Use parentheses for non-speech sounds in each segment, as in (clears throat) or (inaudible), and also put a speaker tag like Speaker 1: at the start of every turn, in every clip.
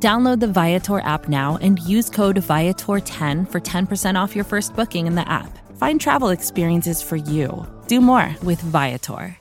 Speaker 1: Download the Viator app now and use code Viator10 for 10% off your first booking in the app. Find travel experiences for you. Do more with Viator.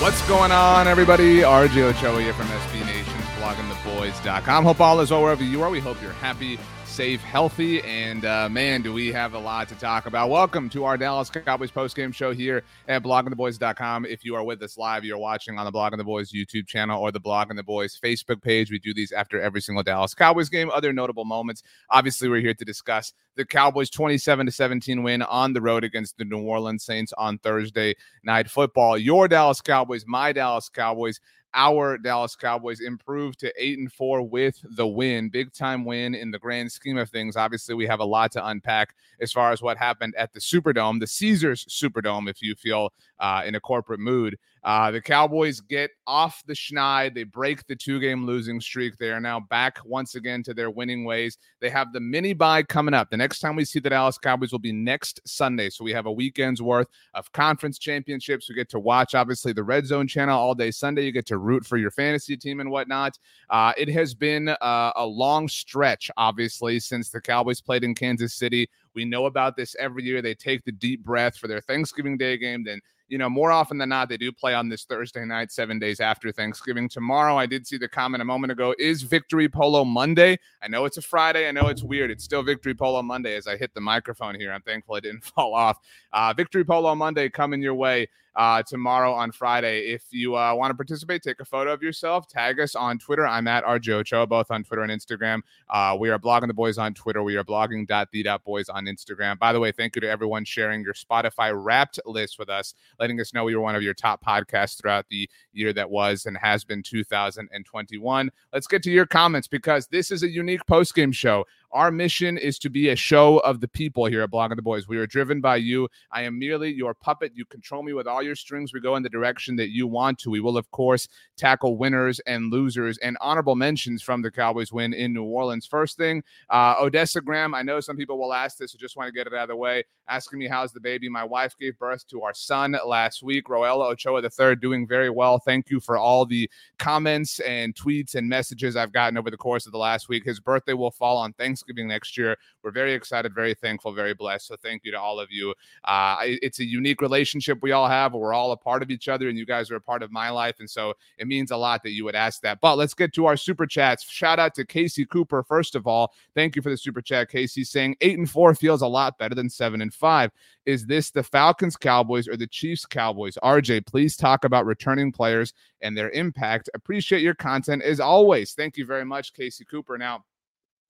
Speaker 2: What's going on, everybody? RJ Ochoa here from SB Nation, bloggingtheboys.com. Hope all is well wherever you are. We hope you're happy safe, healthy, and uh, man, do we have a lot to talk about. Welcome to our Dallas Cowboys postgame show here at bloggingtheboys.com. If you are with us live, you're watching on the Blogging the Boys YouTube channel or the Blogging the Boys Facebook page. We do these after every single Dallas Cowboys game. Other notable moments. Obviously, we're here to discuss the Cowboys 27 to 17 win on the road against the New Orleans Saints on Thursday night football. Your Dallas Cowboys, my Dallas Cowboys our Dallas Cowboys improved to eight and four with the win. Big time win in the grand scheme of things. Obviously, we have a lot to unpack as far as what happened at the Superdome, the Caesars Superdome, if you feel uh, in a corporate mood. Uh, the Cowboys get off the schneid. They break the two game losing streak. They are now back once again to their winning ways. They have the mini bye coming up. The next time we see the Dallas Cowboys will be next Sunday. So we have a weekend's worth of conference championships. We get to watch, obviously, the Red Zone channel all day Sunday. You get to root for your fantasy team and whatnot. Uh, it has been uh, a long stretch, obviously, since the Cowboys played in Kansas City. We know about this every year. They take the deep breath for their Thanksgiving Day game. Then you know, more often than not, they do play on this Thursday night, seven days after Thanksgiving. Tomorrow, I did see the comment a moment ago is Victory Polo Monday? I know it's a Friday. I know it's weird. It's still Victory Polo Monday as I hit the microphone here. I'm thankful it didn't (laughs) fall off. Uh, Victory Polo Monday coming your way uh, tomorrow on Friday. If you uh, want to participate, take a photo of yourself, tag us on Twitter. I'm at RJOchoa, both on Twitter and Instagram. Uh, we are blogging the boys on Twitter. We are blogging.the.boys on Instagram. By the way, thank you to everyone sharing your Spotify wrapped list with us, letting us know we were one of your top podcasts throughout the year that was and has been 2021. Let's get to your comments because this is a unique post game show. Our mission is to be a show of the people here at Blogging the Boys. We are driven by you. I am merely your puppet. You control me with all your strings. We go in the direction that you want to. We will, of course, tackle winners and losers and honorable mentions from the Cowboys win in New Orleans. First thing, uh, Odessa Graham. I know some people will ask this, so just want to get it out of the way. Asking me, how's the baby? My wife gave birth to our son last week. Roel Ochoa III doing very well. Thank you for all the comments and tweets and messages I've gotten over the course of the last week. His birthday will fall on Thanksgiving Thanksgiving next year. We're very excited, very thankful, very blessed. So thank you to all of you. Uh, it's a unique relationship we all have. We're all a part of each other, and you guys are a part of my life. And so it means a lot that you would ask that. But let's get to our super chats. Shout out to Casey Cooper, first of all. Thank you for the super chat, Casey, saying eight and four feels a lot better than seven and five. Is this the Falcons Cowboys or the Chiefs Cowboys? RJ, please talk about returning players and their impact. Appreciate your content as always. Thank you very much, Casey Cooper. Now,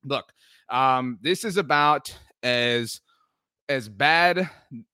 Speaker 2: look, um, this is about as as bad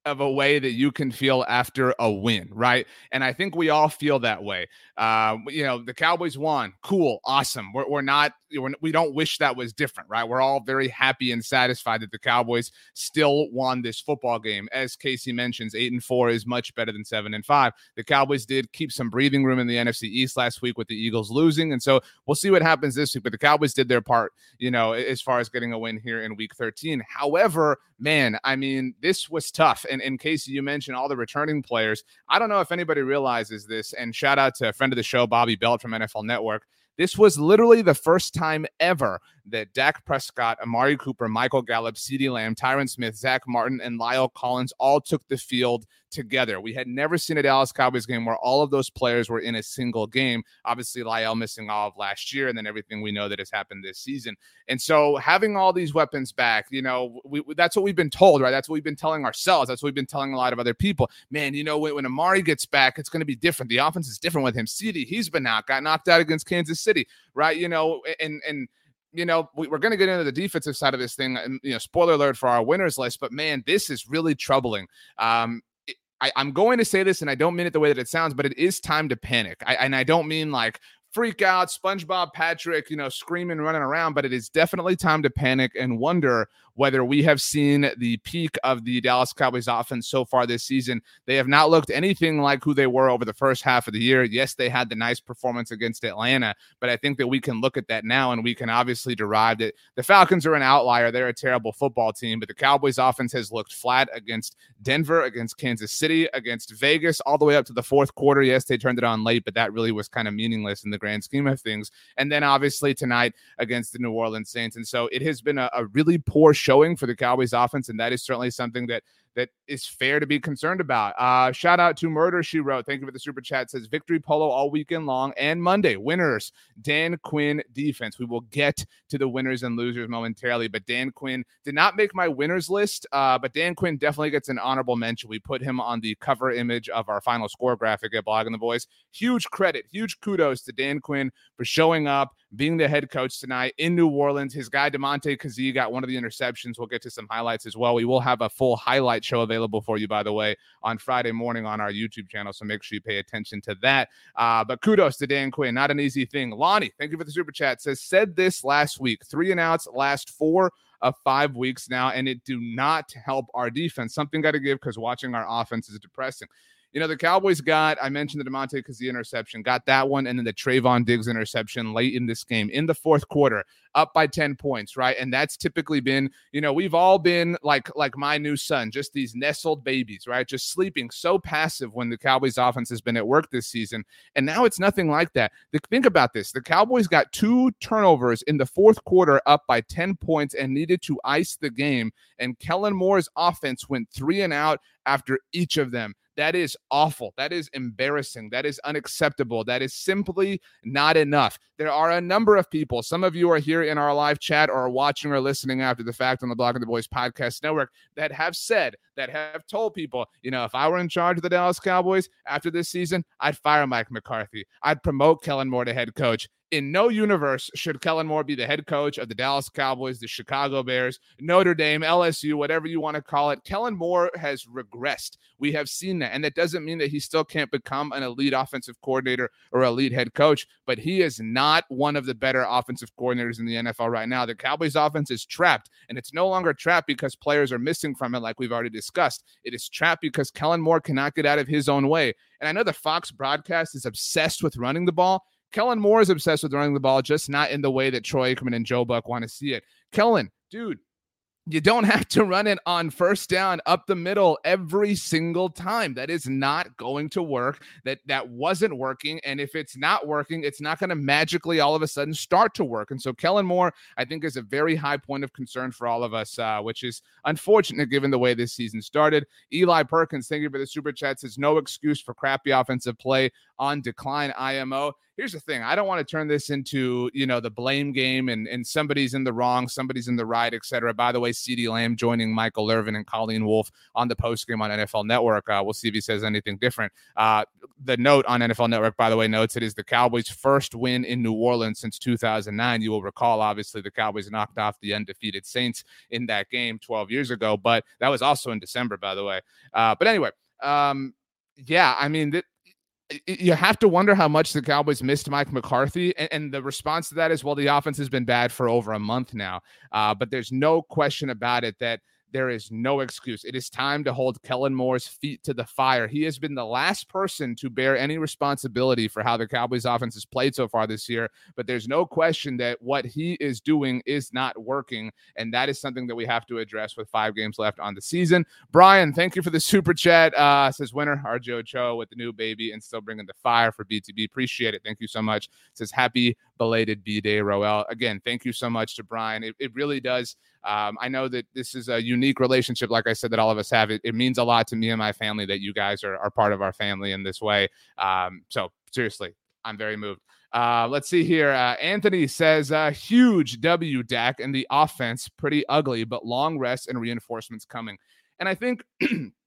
Speaker 2: of a way that you can feel after a win, right? And I think we all feel that way. Uh, you know, the Cowboys won, cool, awesome. We're, we're not, we're, we don't wish that was different, right? We're all very happy and satisfied that the Cowboys still won this football game. As Casey mentions, eight and four is much better than seven and five. The Cowboys did keep some breathing room in the NFC East last week with the Eagles losing, and so we'll see what happens this week. But the Cowboys did their part, you know, as far as getting a win here in Week 13. However, man, I mean, this was tough. And in case you mentioned all the returning players, I don't know if anybody realizes this. And shout out to a friend of the show, Bobby Belt from NFL Network. This was literally the first time ever that Dak Prescott, Amari Cooper, Michael Gallup, CeeDee Lamb, Tyron Smith, Zack Martin, and La'el Collins all took the field together. We had never seen a Dallas Cowboys game where all of those players were in a single game. Obviously, La'el missing all of last year, and then everything we know that has happened this season. And so, having all these weapons back, you know, we, that's what we've been told, right? That's what we've been telling ourselves. That's what we've been telling a lot of other people. Man, you know, when, when Amari gets back, it's going to be different. The offense is different with him. CeeDee, he's been out, got knocked out against Kansas City, right? You know, and and you know, we, are going to get into the defensive side of this thing. And, you know, spoiler alert for our winners list, but man, this is really troubling. Um, I, am going to say this, and I don't mean it the way that it sounds, but it is time to panic. I, and I don't mean like freak out, SpongeBob Patrick, you know, screaming, running around, but it is definitely time to panic and wonder whether we have seen the peak of the Dallas Cowboys offense so far this season. They have not looked anything like who they were over the first half of the year. Yes, they had the nice performance against Atlanta, but I think that we can look at that now and we can obviously derive that the Falcons are an outlier. They're a terrible football team, but the Cowboys offense has looked flat against Denver, against Kansas City, against Vegas, all the way up to the fourth quarter. Yes, they turned it on late, but that really was kind of meaningless in the grand scheme of things. And then obviously tonight against the New Orleans Saints. And so it has been a, a really poor showing for the Cowboys offense, and that is certainly something that that is fair to be concerned about. Uh, shout out to Murder She Wrote. Thank you for the super chat. Says victory polo all weekend long and Monday. Winners, Dan Quinn defense. We will get to the winners and losers momentarily, but Dan Quinn did not make my winners list. Uh, but Dan Quinn definitely gets an honorable mention. We put him on the cover image of our final score graphic at Blogging the Boys. Huge credit, huge kudos to Dan Quinn for showing up, being the head coach tonight in New Orleans. His guy Damontae Kazee got one of the interceptions. We'll get to some highlights as well. We will have a full highlight show available for you, by the way, on Friday morning on our YouTube channel. So make sure you pay attention to that. Uh, but kudos to Dan Quinn. Not an easy thing. Lonnie, thank you for the super chat. Says said this last week. Three and outs last four of five weeks now, and it do not help our defense. Something got to give because watching our offense is depressing. You know, the Cowboys got, I mentioned the Damontae because the interception, got that one, and then the Trevon Diggs interception late in this game in the fourth quarter, up by 10 points, right? And that's typically been, you know, we've all been like like my new son, just these nestled babies, right? Just sleeping so passive when the Cowboys offense has been at work this season. And now it's nothing like that. Think about this. The Cowboys got two turnovers in the fourth quarter up by 10 points and needed to ice the game. And Kellen Moore's offense went three and out after each of them. That is awful. That is embarrassing. That is unacceptable. That is simply not enough. There are a number of people. Some of you are here in our live chat or watching or listening after the fact on the Blogging the Boys podcast network that have said, that have told people, you know, if I were in charge of the Dallas Cowboys after this season, I'd fire Mike McCarthy. I'd promote Kellen Moore to head coach in no universe should Kellen Moore be the head coach of the Dallas Cowboys, the Chicago Bears, Notre Dame, LSU, whatever you want to call it. Kellen Moore has regressed. We have seen that. And that doesn't mean that he still can't become an elite offensive coordinator or elite head coach, but he is not one of the better offensive coordinators in the NFL right now. The Cowboys offense is trapped, and it's no longer trapped because players are missing from it, like we've already discussed. It is trapped because Kellen Moore cannot get out of his own way. And I know the Fox broadcast is obsessed with running the ball. Kellen Moore is obsessed with running the ball, just not in the way that Troy Aikman and Joe Buck want to see it. Kellen, dude, you don't (laughs) have to run it on first down up the middle every single time. That is not going to work. That that wasn't working. And if it's not working, it's not going to magically all of a sudden start to work. And so Kellen Moore, I think, is a very high point of concern for all of us, uh, which is unfortunate given the way this season started. Eli Perkins, thank you for the super chat. Says no excuse for crappy offensive play on decline IMO here's the thing i don't want to turn this into you know the blame game and and somebody's in the wrong somebody's in the right etc by the way CeeDee Lamb joining michael irvin and colleen wolfe on the post game on nfl network. Uh, we'll see if he says anything different. Uh, the note on nfl network by the way notes it is the cowboys first win in new orleans since 2009 you will recall obviously the cowboys knocked off the undefeated saints in that game 12 years ago but that was also in december by the way. Uh, but anyway um, yeah, I mean, th- you have to wonder how much the Cowboys missed Mike McCarthy. And, and, the response to that is, well, the offense has been bad for over a month now. Uh, but there's no question about it that there is no excuse. It is time to hold Kellen Moore's feet to the fire. He has been the last person to bear any responsibility for how the Cowboys offense has played so far this year, but there's no question that what he is doing is not working. And that is something that we have to address with five games left on the season. Brian, thank you for the super chat. Uh, says winner, RJ Ochoa with the new baby and still bringing the fire for BTB. Appreciate it. Thank you so much. Says happy belated B Day, Roel. Again, thank you so much to Brian. It, it really does. Um, I know that this is a unique relationship, like I said, that all of us have. It, it means a lot to me and my family that you guys are, are part of our family in this way. Um, so, seriously, I'm very moved. Uh, let's see here. Uh, Anthony says, uh, huge W, Dak, and the offense pretty ugly, but long rest and reinforcements coming. And I think, (clears throat)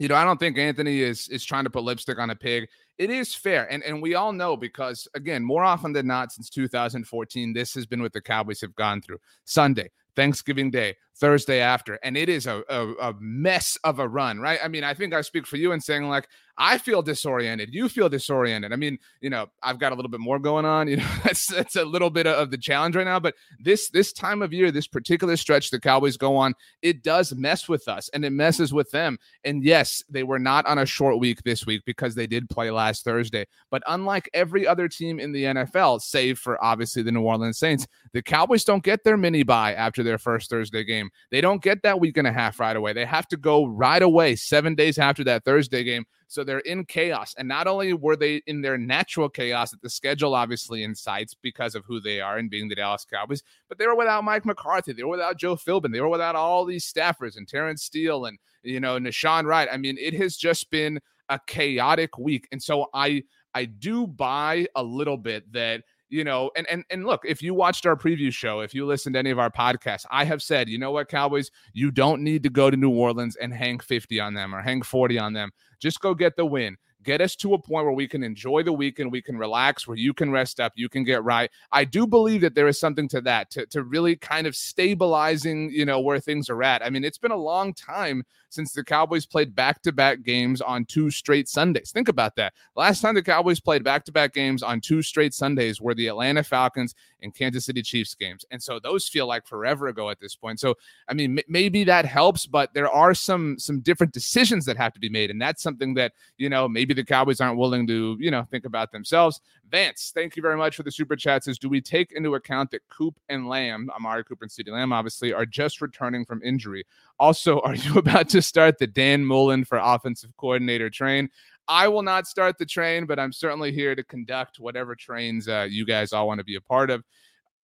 Speaker 2: you know, I don't think Anthony is is trying to put lipstick on a pig it is fair. And, and we all know because, again, more often than not, since 2014, this has been what the Cowboys have gone through Sunday, Thanksgiving Day, Thursday after, and it is a, a, a, mess of a run, right? I mean, I think I speak for you in saying like I feel disoriented, you feel disoriented. I mean, you know, I've got a little bit more going on. You (laughs) know, that's that's a little bit of the challenge right now. But this this time of year, this particular stretch the Cowboys go on, it does mess with us and it messes with them. And yes, they were not on a short week this week because they did play last Thursday. But unlike every other team in the NFL, save for obviously the New Orleans Saints, the Cowboys don't get their mini bye after their first Thursday game. They don't get that week and a half right away. They have to go right away, seven days after that Thursday game. So they're in chaos. And not only were they in their natural chaos that the schedule obviously incites because of who they are and being the Dallas Cowboys, but they were without Mike McCarthy. They were without Joe Philbin. They were without all these staffers and Terence Steele and, you know, Nahshon Wright. I mean, it has just been a chaotic week. And so I I do buy a little bit that you know, and and and look, if you watched our preview show, if you listened to any of our podcasts, I have said, you know what, Cowboys, you don't need to go to New Orleans and hang 50 on them or hang 40 on them. Just go get the win get us to a point where we can enjoy the weekend, we can relax, where you can rest up, you can get right. I do believe that there is something to that, to, to really kind of stabilizing, you know, where things are at. I mean, it's been a long time since the Cowboys played back to back games on two straight Sundays. Think about that. Last time the Cowboys played back to back games on two straight Sundays were the Atlanta Falcons and Kansas City Chiefs games. And so those feel like forever ago at this point. So, I mean, m- maybe that helps, but there are some some different decisions that have to be made. And that's something that, you know, maybe the Cowboys aren't willing to, you know, think about themselves. Vance, thank you very much for the super chat. Says, do we take into account that Coop and Lamb, Amari Cooper and CeeDee Lamb, obviously, are just returning from injury? Also, (laughs) are you about to start the Dan Mullen for offensive coordinator train? I will not start the train, but I'm certainly here to conduct whatever trains uh, you guys all want to be a part of.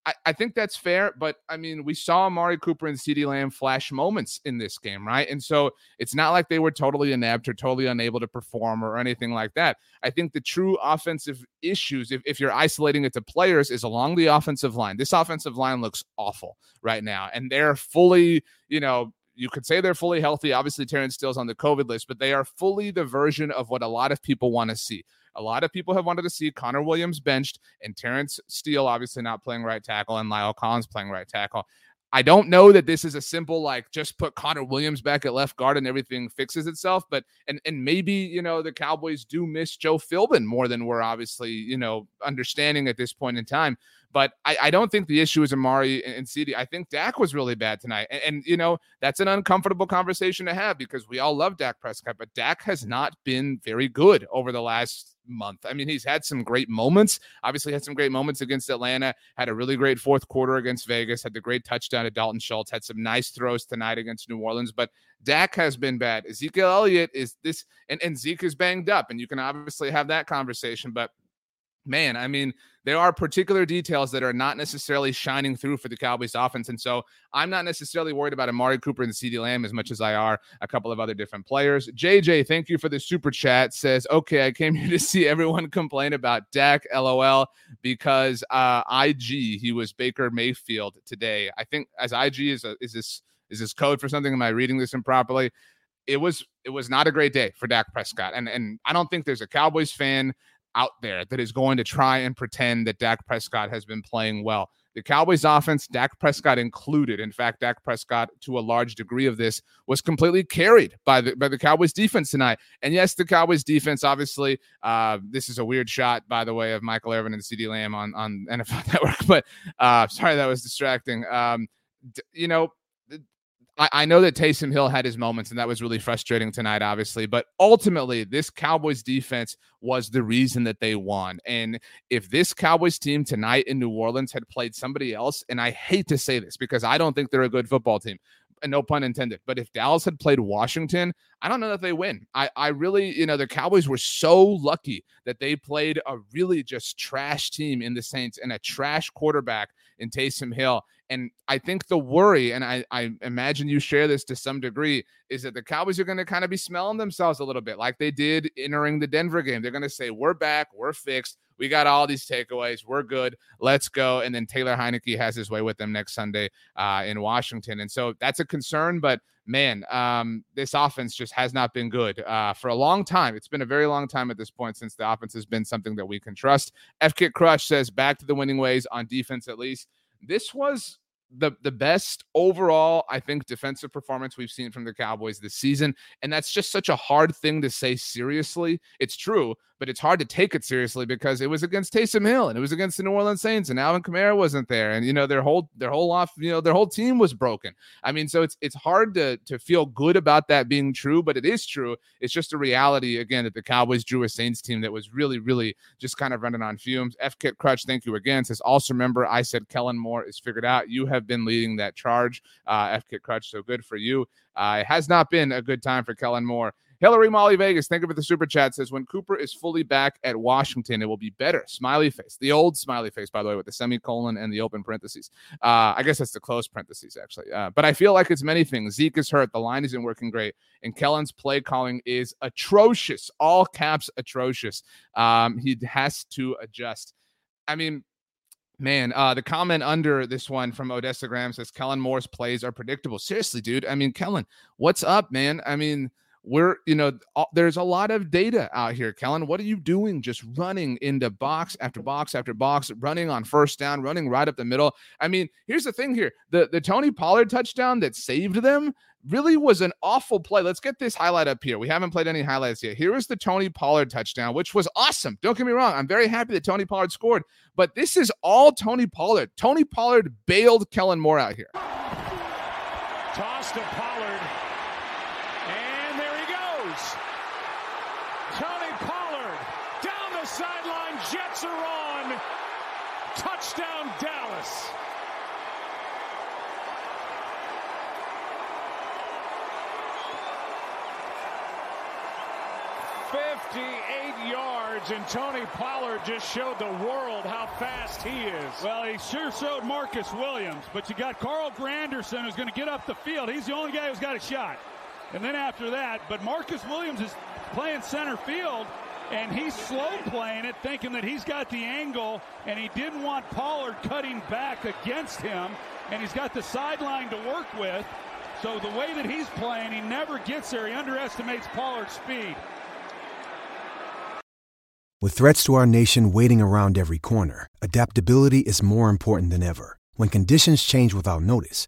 Speaker 2: I, I think that's fair, but I mean, we saw Amari Cooper and CeeDee Lamb flash moments in this game, right? And so it's not like they were totally inept or totally unable to perform or anything like that. I think the true offensive issues, if, if you're isolating it to players, is along the offensive line. This offensive line looks awful right now, and they're fully, you know, you could say they're fully healthy. Obviously, Terence Steele's on the COVID list, but they are fully the version of what a lot of people want to see. A lot of people have wanted to see Connor Williams benched and Terence Steele obviously not playing right tackle and La'el Collins playing right tackle. I don't know that this is a simple like just put Connor Williams back at left guard and everything fixes itself, but and and maybe you know the Cowboys do miss Joe Philbin more than we're obviously you know understanding at this point in time. But I, I don't think the issue is Amari and, and CeeDee. I think Dak was really bad tonight, and, and you know that's an uncomfortable conversation to have because we all love Dak Prescott, but Dak has not been very good over the last month. I mean, he's had some great moments. Obviously, had some great moments against Atlanta. Had a really great fourth quarter against Vegas. Had the great touchdown to Dalton Schultz. Had some nice throws tonight against New Orleans. But Dak has been bad. Ezekiel Elliott is this, and, and Zeke is banged up, and you can obviously have that conversation. But man, I mean, there are particular details that are not necessarily shining through for the Cowboys offense. And so I'm not necessarily worried about Amari Cooper and CeeDee Lamb as much as I are a couple of other different players. JJ, thank you for the super chat. Says, okay, I came (laughs) here to see everyone complain about Dak, lol, because uh, IG, he was Baker Mayfield today. I think as IG is, a, is this is this code for something? Am I reading this improperly? It was it was not a great day for Dak Prescott. And and I don't think there's a Cowboys fan out there that is going to try and pretend that Dak Prescott has been playing well. The Cowboys offense, Dak Prescott included. In fact, Dak Prescott, to a large degree of this, was completely carried by the by the Cowboys defense tonight. And yes, the Cowboys defense, obviously, uh, this is a weird shot, by the way, of Michael Irvin and CeeDee Lamb on on (laughs) NFL Network. But uh, sorry, that was distracting. Um, you know, I, I know that Taysom Hill had his moments, and that was really frustrating tonight, obviously. But ultimately, this Cowboys defense was the reason that they won. And if this Cowboys team tonight in New Orleans had played somebody else, and I hate to say this because I don't think they're a good football team, no pun intended. But if Dallas had played Washington, I don't know that they win. I, I really, you know, the Cowboys were so lucky that they played a really just trash team in the Saints and a trash quarterback in Taysom Hill. And I think the worry, and I, I imagine you share this to some degree, is that the Cowboys are going to kind of be smelling themselves a little bit like they did entering the Denver game. They're going to say, We're back, we're fixed. We got all these takeaways. We're good. Let's go. And then Taylor Heinicke has his way with them next Sunday uh, in Washington. And so that's a concern. But man, um, this offense just has not been good uh, for a long time. It's been a very long time at this point since the offense has been something that we can trust. F Kit Crush says back to the winning ways on defense at least. This was the the best overall, I think, defensive performance we've seen from the Cowboys this season. And that's just such a hard thing to say seriously. It's true, but it's hard to take it seriously because it was against Taysom Hill and it was against the New Orleans Saints and Alvin Kamara wasn't there. And you know, their whole their whole off, you know, their whole team was broken. I mean, so it's it's hard to to feel good about that being true, but it is true. It's just a reality again that the Cowboys drew a Saints team that was really, really just kind of running on fumes. F Kit Crutch, thank you again. Says also remember I said Kellen Moore is figured out. You have been leading that charge, uh, F Kit Crutch. So good for you. Uh, it has not been a good time for Kellen Moore. Hillary Molly Vegas, thank you for the super chat. Says when Cooper is fully back at Washington, it will be better. Smiley face, the old smiley face, by the way, with the semicolon and the open parentheses. Uh, I guess that's the close parentheses actually. Uh, but I feel like it's many things. Zeke is hurt, the line isn't working great, and Kellen's play calling is atrocious. All caps atrocious. Um, he has to adjust. I mean, Man, uh, the comment under this one from Odessa Graham says Kellen Moore's plays are predictable. Seriously, dude. I mean, Kellen, what's up, man? I mean, we're, you know, there's a lot of data out here. Kellen, what are you doing? Just running into box after box after box, running on first down, running right up the middle. I mean, here's the thing here: the the Tony Pollard touchdown that saved them really was an awful play. Let's get this highlight up here. We haven't played any highlights yet. Here is the Tony Pollard touchdown, which was awesome. Don't get me wrong. I'm very happy that Tony Pollard scored, but this is all Tony Pollard. Tony Pollard bailed Kellen Moore out here.
Speaker 3: To Pollard. Tony Pollard down the sideline. Jets are on. Touchdown, Dallas. 58 yards, and Tony Pollard just showed the world how fast he is.
Speaker 4: Well, he sure showed Marcus Williams, but you got Carl Granderson who's going to get up the field. He's the only guy who's got a shot. And then after that, but Marcus Williams is playing center field, and he's slow playing it, thinking that he's got the angle, and he didn't want Pollard cutting back against him, and he's got the sideline to work with. So the way that he's playing, he never gets there. He underestimates Pollard's speed.
Speaker 5: With threats to our nation waiting around every corner, adaptability is more important than ever. When conditions change without notice,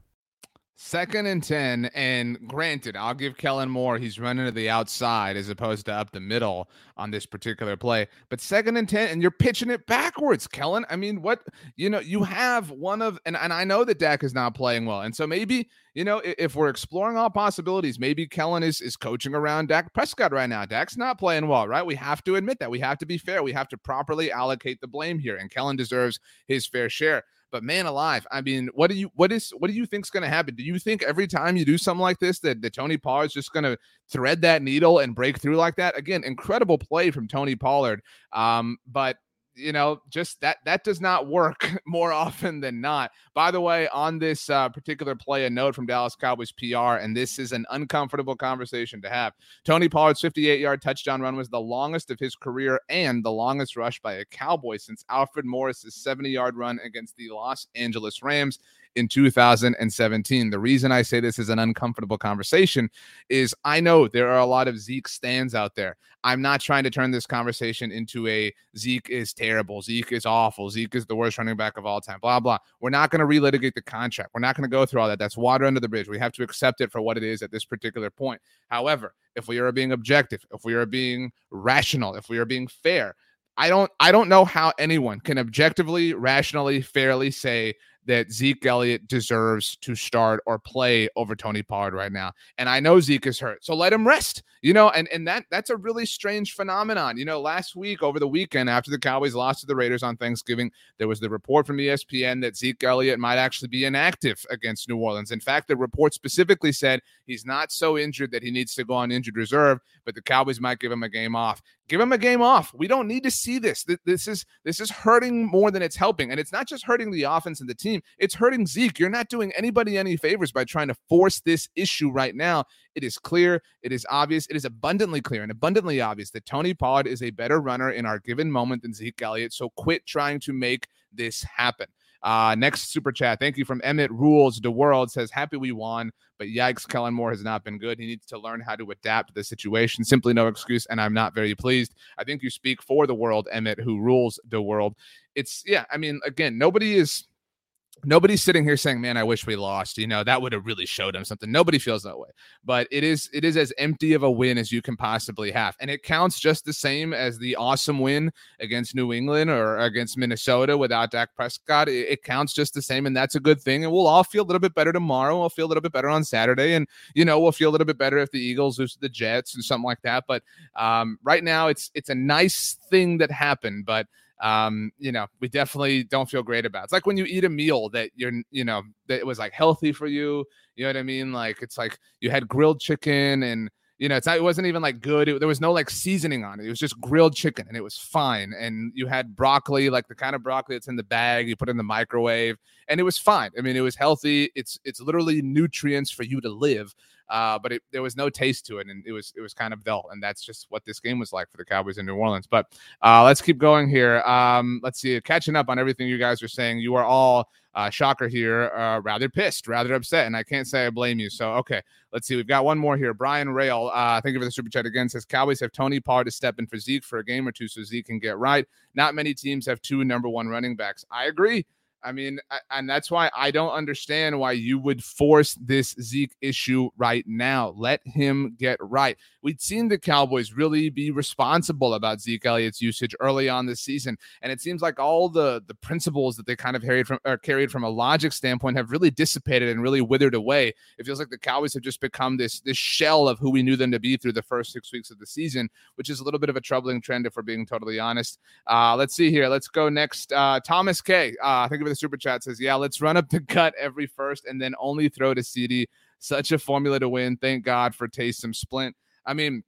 Speaker 2: Second and 10. And granted, I'll give Kellen Moore, he's running to the outside as opposed to up the middle on this particular play. But second and 10, and you're pitching it backwards, Kellen. I mean, what, you know, you have one of, and, and I know that Dak is not playing well. And so maybe, you know, if we're exploring all possibilities, maybe Kellen is, is coaching around Dak Prescott right now. Dak's not playing well, right? We have to admit that. We have to be fair. We have to properly allocate the blame here. And Kellen deserves his fair share. But man alive, I mean, what do you what is what do you think's going to happen? Do you think every time you do something like this that, that Tony Pollard's just going to thread that needle and break through like that? Again, incredible play from Tony Pollard. Um, but you know, just that that does not work (laughs) more often than not. By the way, on this uh, particular play, a note from Dallas Cowboys PR, and this is an uncomfortable conversation to have. Tony Pollard's 58-yard touchdown run was the longest of his career and the longest rush by a Cowboy since Alfred Morris's 70-yard run against the Los Angeles Rams in 2017. The reason I say this is an uncomfortable conversation is I know there are a lot of Zeke stands out there. I'm not trying to turn this conversation into a Zeke is terrible, Zeke is awful, Zeke is the worst running back of all time, blah, blah. We're not going to relitigate the contract. We're not going to go through all that. That's water under the bridge. We have to accept it for what it is at this particular point. However, if we are being objective, if we are being rational, if we are being fair, I don't I don't know how anyone can objectively, rationally, fairly say that Zeke Elliott deserves to start or play over Tony Pollard right now. And I know Zeke is hurt, so let him rest. You know, and and that that's a really strange phenomenon. You know, last week over the weekend after the Cowboys lost to the Raiders on Thanksgiving, there was the report from ESPN that Zeke Elliott might actually be inactive against New Orleans. In fact, the report specifically said he's not so injured that he needs to go on injured reserve, but the Cowboys might give him a game off. Give him a game off. We don't need to see this. This is this is hurting more than it's helping, and it's not just hurting the offense and the team. It's hurting Zeke. You're not doing anybody any favors by trying to force this issue right now. It is clear. It is obvious. It is abundantly clear and abundantly obvious that Tony Pollard is a better runner in our given moment than Zeke Elliott. So quit trying to make this happen. Uh, next super chat. Thank you from Emmett Rules. The world says, Happy we won, but yikes, Kellen Moore has not been good. He needs to learn how to adapt to the situation. Simply no excuse, and I'm not very pleased. I think you speak for the world, Emmett, who rules the world. It's, yeah, I mean, again, nobody is nobody's sitting here saying man i wish we lost you know that would have really showed him something. Nobody feels that way. But it is it is as empty of a win as you can possibly have. And it counts just the same as the awesome win against new england or against minnesota without dak prescott. It, it counts just the same and that's a good thing. And we'll all feel a little bit better tomorrow. We'll feel a little bit better on saturday. And you know we'll feel a little bit better if the eagles lose to the jets and something like that. But um, right now it's it's a nice thing that happened but um, you know, we definitely don't feel great about. It's like when you eat a meal that you're, you know, that was like healthy for you. You know what I mean? Like it's like you had grilled chicken and you know, it's not, it wasn't even like good. It, there was no like seasoning on it. It was just grilled chicken and it was fine. And you had broccoli, like the kind of broccoli that's in the bag, you put in the microwave and it was fine. I mean, it was healthy. It's, it's literally nutrients for you to live uh, but it, there was no taste to it, and it was it was kind of dull, and that's just what this game was like for the Cowboys in New Orleans. But uh, let's keep going here. Um, let's see, catching up on everything you guys are saying. You are all uh, shocker here, uh, rather pissed, rather upset, and I can't say I blame you. So okay, let's see. We've got one more here. Brian Rail, uh, thank you for the super chat again. Says Cowboys have Tony Pollard to step in for Zeke for a game or two, so Zeke can get right. Not many teams have two number one running backs. I agree. I mean, and that's why I don't understand why you would force this Zeke issue right now. Let him get right. We'd seen the Cowboys really be responsible about Zeke Elliott's usage early on this season, and it seems like all the the principles that they kind of carried from or carried from a logic standpoint have really dissipated and really withered away. It feels like the Cowboys have just become this this shell of who we knew them to be through the first six weeks of the season, which is a little bit of a troubling trend if we're being totally honest. Uh, let's see here. Let's go next. Uh, Thomas K. Uh, think of the super chat says, "Yeah, let's run up the gut every first and then only throw to CeeDee. Such a formula to win. Thank God for Taysom Splint. I mean,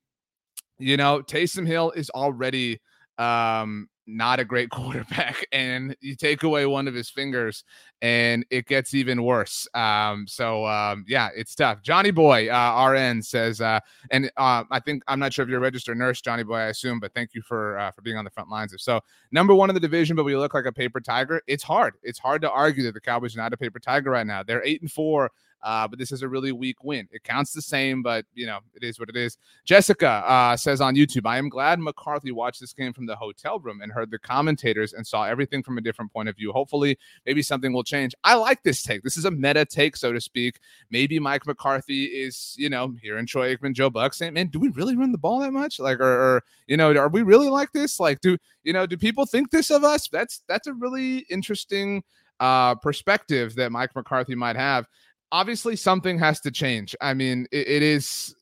Speaker 2: you know, Taysom Hill is already um not a great (laughs) quarterback and you take away one of his fingers and it gets even worse. Um so um yeah it's tough. Johnny boy uh rn says uh and uh i think i'm not sure if you're a registered nurse johnny boy i assume but thank you for uh, for being on the front lines so number one in the division but we look like a paper tiger it's hard. It's hard to argue that the cowboys are not a paper tiger right now. They're eight and four uh, but this is a really weak win. It counts the same, but you know it is what it is. Jessica uh, says on YouTube, "I am glad McCarthy watched this game from the hotel room and heard the commentators and saw everything from a different point of view. Hopefully, maybe something will change." I like this take. This is a meta take, so to speak. Maybe Mike McCarthy is, you know, hearing Troy Aikman, Joe Buck saying, "Man, do we really run the ball that much? Like, or, or you know, are we really like this? Like, do you know, do people think this of us?" That's that's a really interesting uh, perspective that Mike McCarthy might have obviously something has to change. I mean, it, it is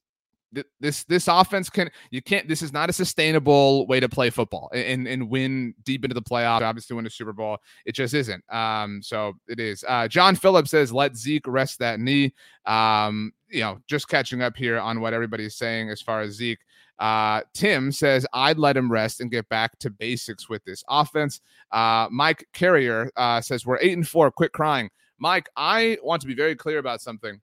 Speaker 2: this this offense can you can't this is not a sustainable way to play football and and win deep into the playoffs obviously win a super bowl it just isn't um so it is uh john phillips says let zeke rest that knee um you know just catching up here on what everybody's saying as far as zeke uh, Tim says, I'd let him rest and get back to basics with this offense. Uh, Mike Carrier uh, says, We're eight and four. Quit crying. Mike, I want to be very clear about something.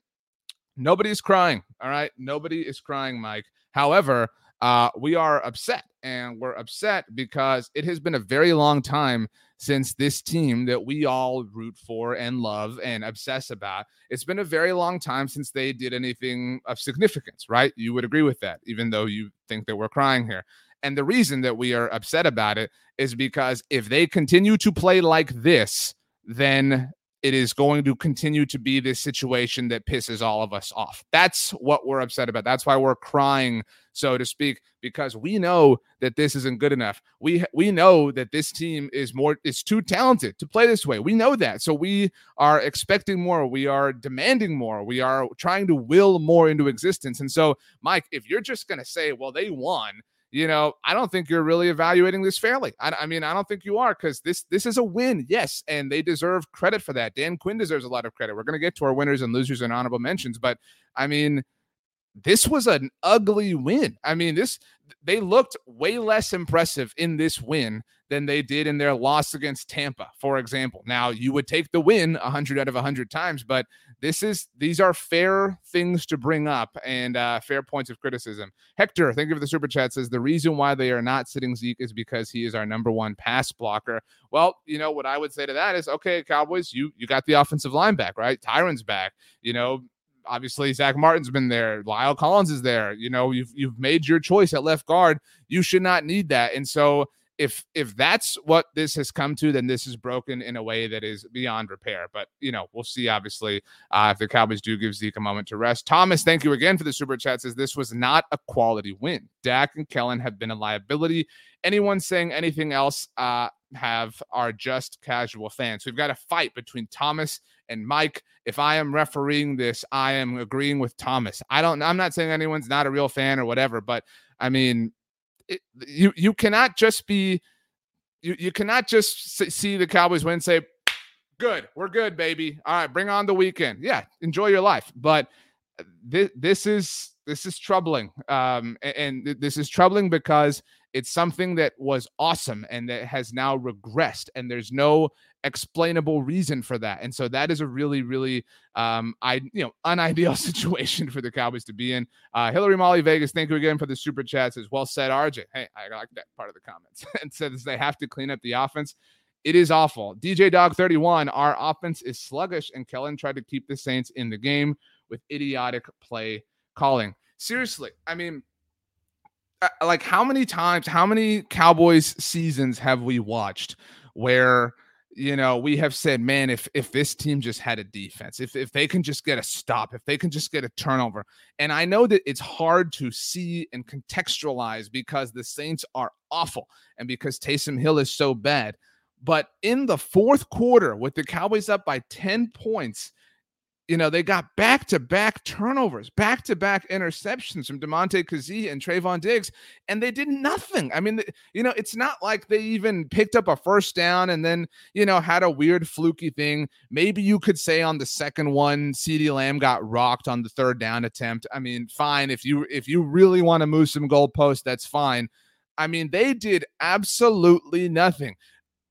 Speaker 2: Nobody's crying. All right. Nobody is crying, Mike. However, uh, we are upset. And we're upset because it has been a very long time since this team that we all root for and love and obsess about. It's been a very long time since they did anything of significance, right? You would agree with that, even though you think that we're crying here. And the reason that we are upset about it is because if they continue to play like this, then it is going to continue to be this situation that pisses all of us off. That's what we're upset about. That's why we're crying, so to speak, because we know that this isn't good enough. We we know that this team is more is too talented to play this way. We know that. So we are expecting more. We are demanding more. We are trying to will more into existence. And so, Mike, if you're just going to say, "Well, they won," you know, I don't think you're really evaluating this fairly. I, I mean, I don't think you are because this this is a win, yes, and they deserve credit for that. Dan Quinn deserves a lot of credit. We're going to get to our winners and losers and honorable mentions, but I mean, this was an ugly win. I mean, this they looked way less impressive in this win than they did in their loss against Tampa, for example. Now, you would take the win 100 out of 100 times, but this is these are fair things to bring up and uh, fair points of criticism. Hector, thank you for the super chat. Says the reason why they are not sitting Zeke is because he is our number one pass blocker. Well, you know what I would say to that is, okay, Cowboys, you you got the offensive line back, right? Tyron's back. You know, obviously Zack Martin's been there. La'el Collins is there. You know, you've you've made your choice at left guard. You should not need that. And so if if that's what this has come to, then this is broken in a way that is beyond repair. But you know, we'll see. Obviously, uh, if the Cowboys do give Zeke a moment to rest. Thomas, thank you again for the super chat. Says this was not a quality win. Dak and Kellen have been a liability. Anyone saying anything else uh, have are just casual fans. We've got a fight between Thomas and Mike. If I am refereeing this, I am agreeing with Thomas. I don't. I'm not saying anyone's not a real fan or whatever, but I mean you you cannot just be you you cannot just see the Cowboys win say good we're good baby. All right bring on the weekend. Yeah enjoy your life. But this this is this is troubling. Um and, and this is troubling because it's something that was awesome and that has now regressed and there's no explainable reason for that. And so that is a really, really, um, I you know, unideal (laughs) situation for the Cowboys to be in. Uh, Hillary Molly Vegas, thank you again for the super chats. As well said, RJ. Hey, I like that part of the comments. (laughs) and says they have to clean up the offense. It is awful. DJ Dog 31, our offense is sluggish, and Kellen tried to keep the Saints in the game with idiotic play calling. Seriously, I mean, Uh, like how many times, how many Cowboys seasons have we watched where you know, we have said, man, if if this team just had a defense, if if they can just get a stop, if they can just get a turnover, and I know that it's hard to see and contextualize because the Saints are awful and because Taysom Hill is so bad. But in the fourth quarter, with the Cowboys up by 10 points, you know, they got back to back turnovers, back to back interceptions from Damontae Kazee and Trevon Diggs, and they did nothing. I mean, you know, it's not like they even picked up a first down and then, you know, had a weird fluky thing. Maybe you could say on the second one, CeeDee Lamb got rocked on the third down attempt. I mean, fine. If you if you really want to move some goalposts, that's fine. I mean, they did absolutely nothing.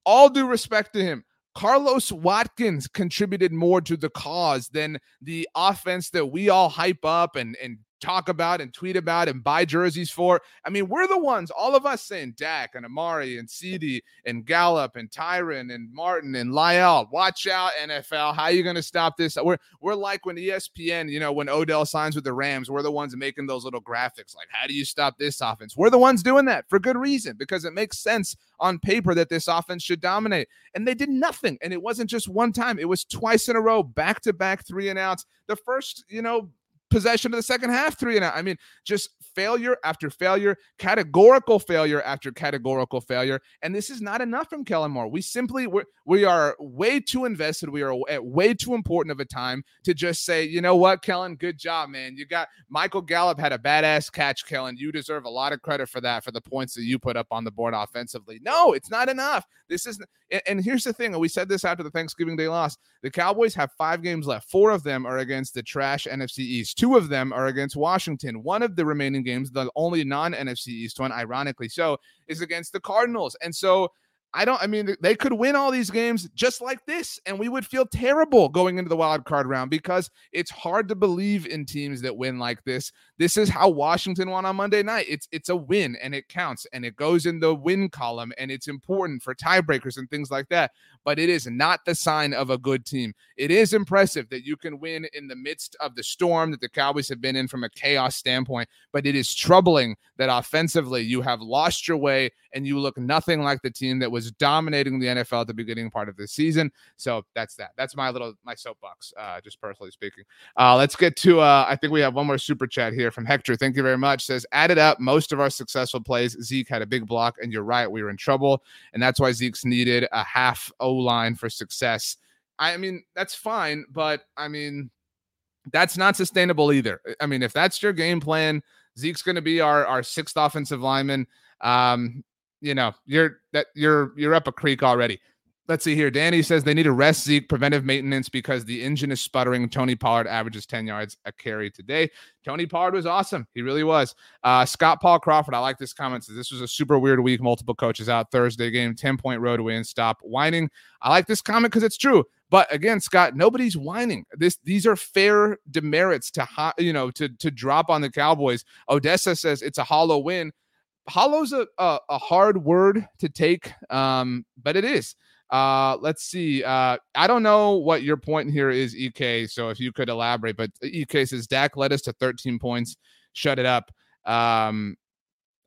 Speaker 2: All due respect to him. Carlos Watkins contributed more to the cause than the offense that we all hype up and, and talk about and tweet about and buy jerseys for. I mean, we're the ones, all of us saying Dak and Amari and CeeDee and Gallup and Tyron and Martin and La'el. Watch out, NFL. How are you going to stop this? We're we're like when ESPN, you know, when Odell signs with the Rams, we're the ones making those little graphics. Like, how do you stop this offense? We're the ones doing that for good reason because it makes sense on paper that this offense should dominate. And they did nothing. And it wasn't just one time, it was twice in a row, back to back three and outs. The first, you know, possession of the second half, three and out. I mean, just failure after failure, categorical failure after categorical failure. And this is not enough from Kellen Moore. We simply we're, we are way too invested. We are at way too important of a time to just say, you know what, Kellen, good job, man. You got Michael Gallup had a badass catch, Kellen. You deserve a lot of credit for that for the points that you put up on the board offensively. No, it's not enough. This is and here's the thing, we said this after the Thanksgiving Day loss. The Cowboys have five games left. Four of them are against the trash NFC East. Two of them are against Washington. One of the remaining games, the only non-NFC East one, ironically so, is against the Cardinals. And so I don't, I mean, they could win all these games just like this, and we would feel terrible going into the wild card round because it's hard to believe in teams that win like this. This is how Washington won on Monday night. It's it's a win and it counts and it goes in the win column and it's important for tiebreakers and things like that. But it is not the sign of a good team. It is impressive that you can win in the midst of the storm that the Cowboys have been in from a chaos standpoint, but it is troubling that offensively you have lost your way and you look nothing like the team that was dominating the NFL at the beginning part of the season. So that's that. That's my little my soapbox, uh, just personally speaking. Uh, let's get to. Uh, I think we have one more super chat here from Hector. Thank you very much. Says added up most of our successful plays. Zeke had a big block, and you're right, we were in trouble, and that's why Zeke's needed a half O line for success. I mean, that's fine, but I mean, that's not sustainable either. I mean, if that's your game plan, Zeke's going to be our our sixth offensive lineman. Um, you know, you're that you're you're up a creek already. Let's see here. Danny says they need to rest Zeke preventive maintenance because the engine is sputtering. Tony Pollard averages 10 yards a carry today. Tony Pollard was awesome. He really was. Uh, Scott Paul Crawford, I like this comment. Says this was a super weird week. Multiple coaches out Thursday game, 10 point road win. Stop whining. I like this comment because it's true. But again, Scott, nobody's whining. This these are fair demerits to you know to to drop on the Cowboys. Odessa says it's a hollow win. Hollow's a, a, a hard word to take, um, but it is. Uh, let's see. Uh, I don't know what your point here is, EK. So if you could elaborate, but EK says Dak led us to 13 points. Shut it up. Um,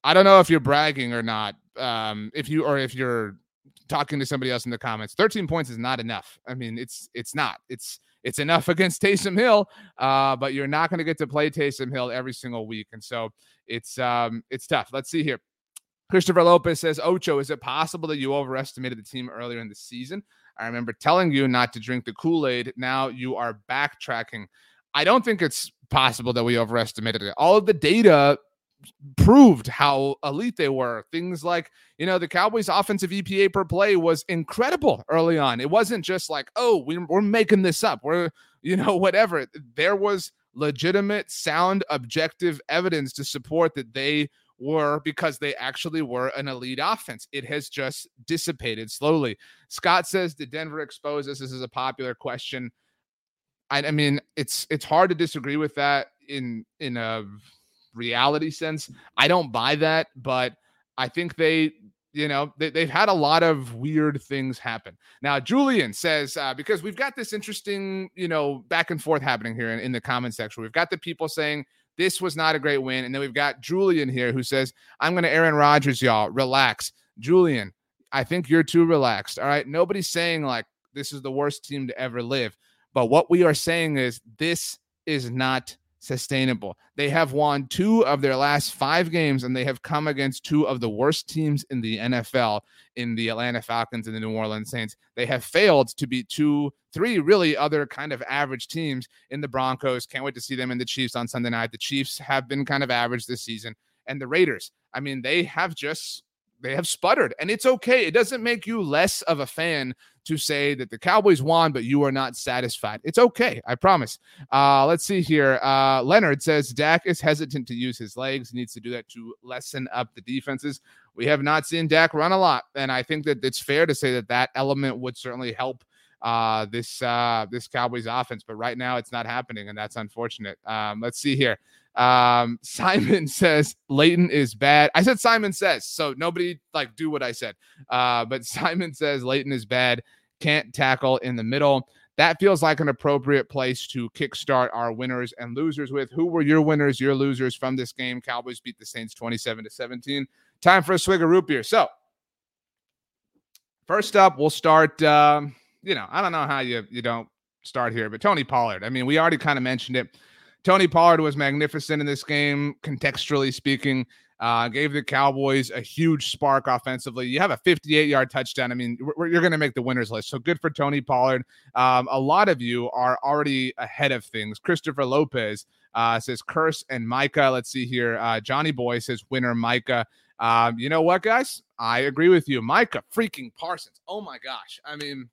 Speaker 2: I don't know if you're bragging or not. Um, if you or if you're talking to somebody else in the comments, 13 points is not enough. I mean, it's it's not. It's it's enough against Taysom Hill, uh, but you're not going to get to play Taysom Hill every single week, and so it's um it's tough. Let's see here. Christopher Lopez says, Ocho, is it possible that you overestimated the team earlier in the season? I remember telling you not to drink the Kool Aid. Now you are backtracking. I don't think it's possible that we overestimated it. All of the data proved how elite they were. Things like, you know, the Cowboys' offensive EPA per play was incredible early on. It wasn't just like, oh, we're making this up. We're, (laughs) you know, whatever. There was legitimate, sound, objective evidence to support that they were because they actually were an elite offense. It has just dissipated slowly. Scott says, Did Denver expose us? This is a popular question. I, I mean, it's it's hard to disagree with that in in a reality sense. I don't buy that, but I think they you know they, they've had a lot of weird things happen now julian says uh, because we've got this interesting you know back and forth happening here in, in the comment section we've got the people saying this was not a great win. And then we've got Julian here who says, I'm going to Aaron Rodgers, y'all. Relax. Julian, I think you're too relaxed. All right. Nobody's saying like this is the worst team to ever live. But what we are saying is this is not sustainable. They have won two of their last five games, and they have come against two of the worst teams in the NFL in the Atlanta Falcons and the New Orleans Saints. They have failed to beat two, three really other kind of average teams in the Broncos. Can't wait to see them in the Chiefs on Sunday night. The Chiefs have been kind of average this season. And the Raiders, I mean, they have just they have sputtered and it's okay it doesn't make you less of a fan to say that the cowboys won but you are not satisfied. It's okay i promise. Uh let's see here. Uh leonard says dak is hesitant to use his legs. He needs to do that to lessen up the defenses. We have not seen dak run a lot and i think that it's fair to say that that element would certainly help uh this uh this cowboys offense but right now it's not happening and that's unfortunate. Um let's see here um, Simon (laughs) says Leighton is bad. I said Simon says, so nobody like do what I said. Uh, but (laughs) Simon says Leighton is bad, can't tackle in the middle. That feels like an appropriate place to kickstart our winners and losers with. Who were your winners, your losers from this game? Cowboys beat the Saints 27 to 17. Time for a swig of root beer. So, first up, we'll start. Um, you know, I don't know how you you don't start here, but Tony Pollard. I mean, we already kind of mentioned it. Tony Pollard was magnificent in this game, contextually speaking. Uh, gave the Cowboys a huge spark offensively. You have a 58 yard touchdown. I mean, you're going to make the winners list. So good for Tony Pollard. Um, a lot of you are already ahead of things. Christopher Lopez uh, says Kearse and Micah. Let's see here. Uh, Johnny Boy says winner Micah. Um, you know what, guys? I agree with you. Micah freaking Parsons. Oh my gosh. I mean,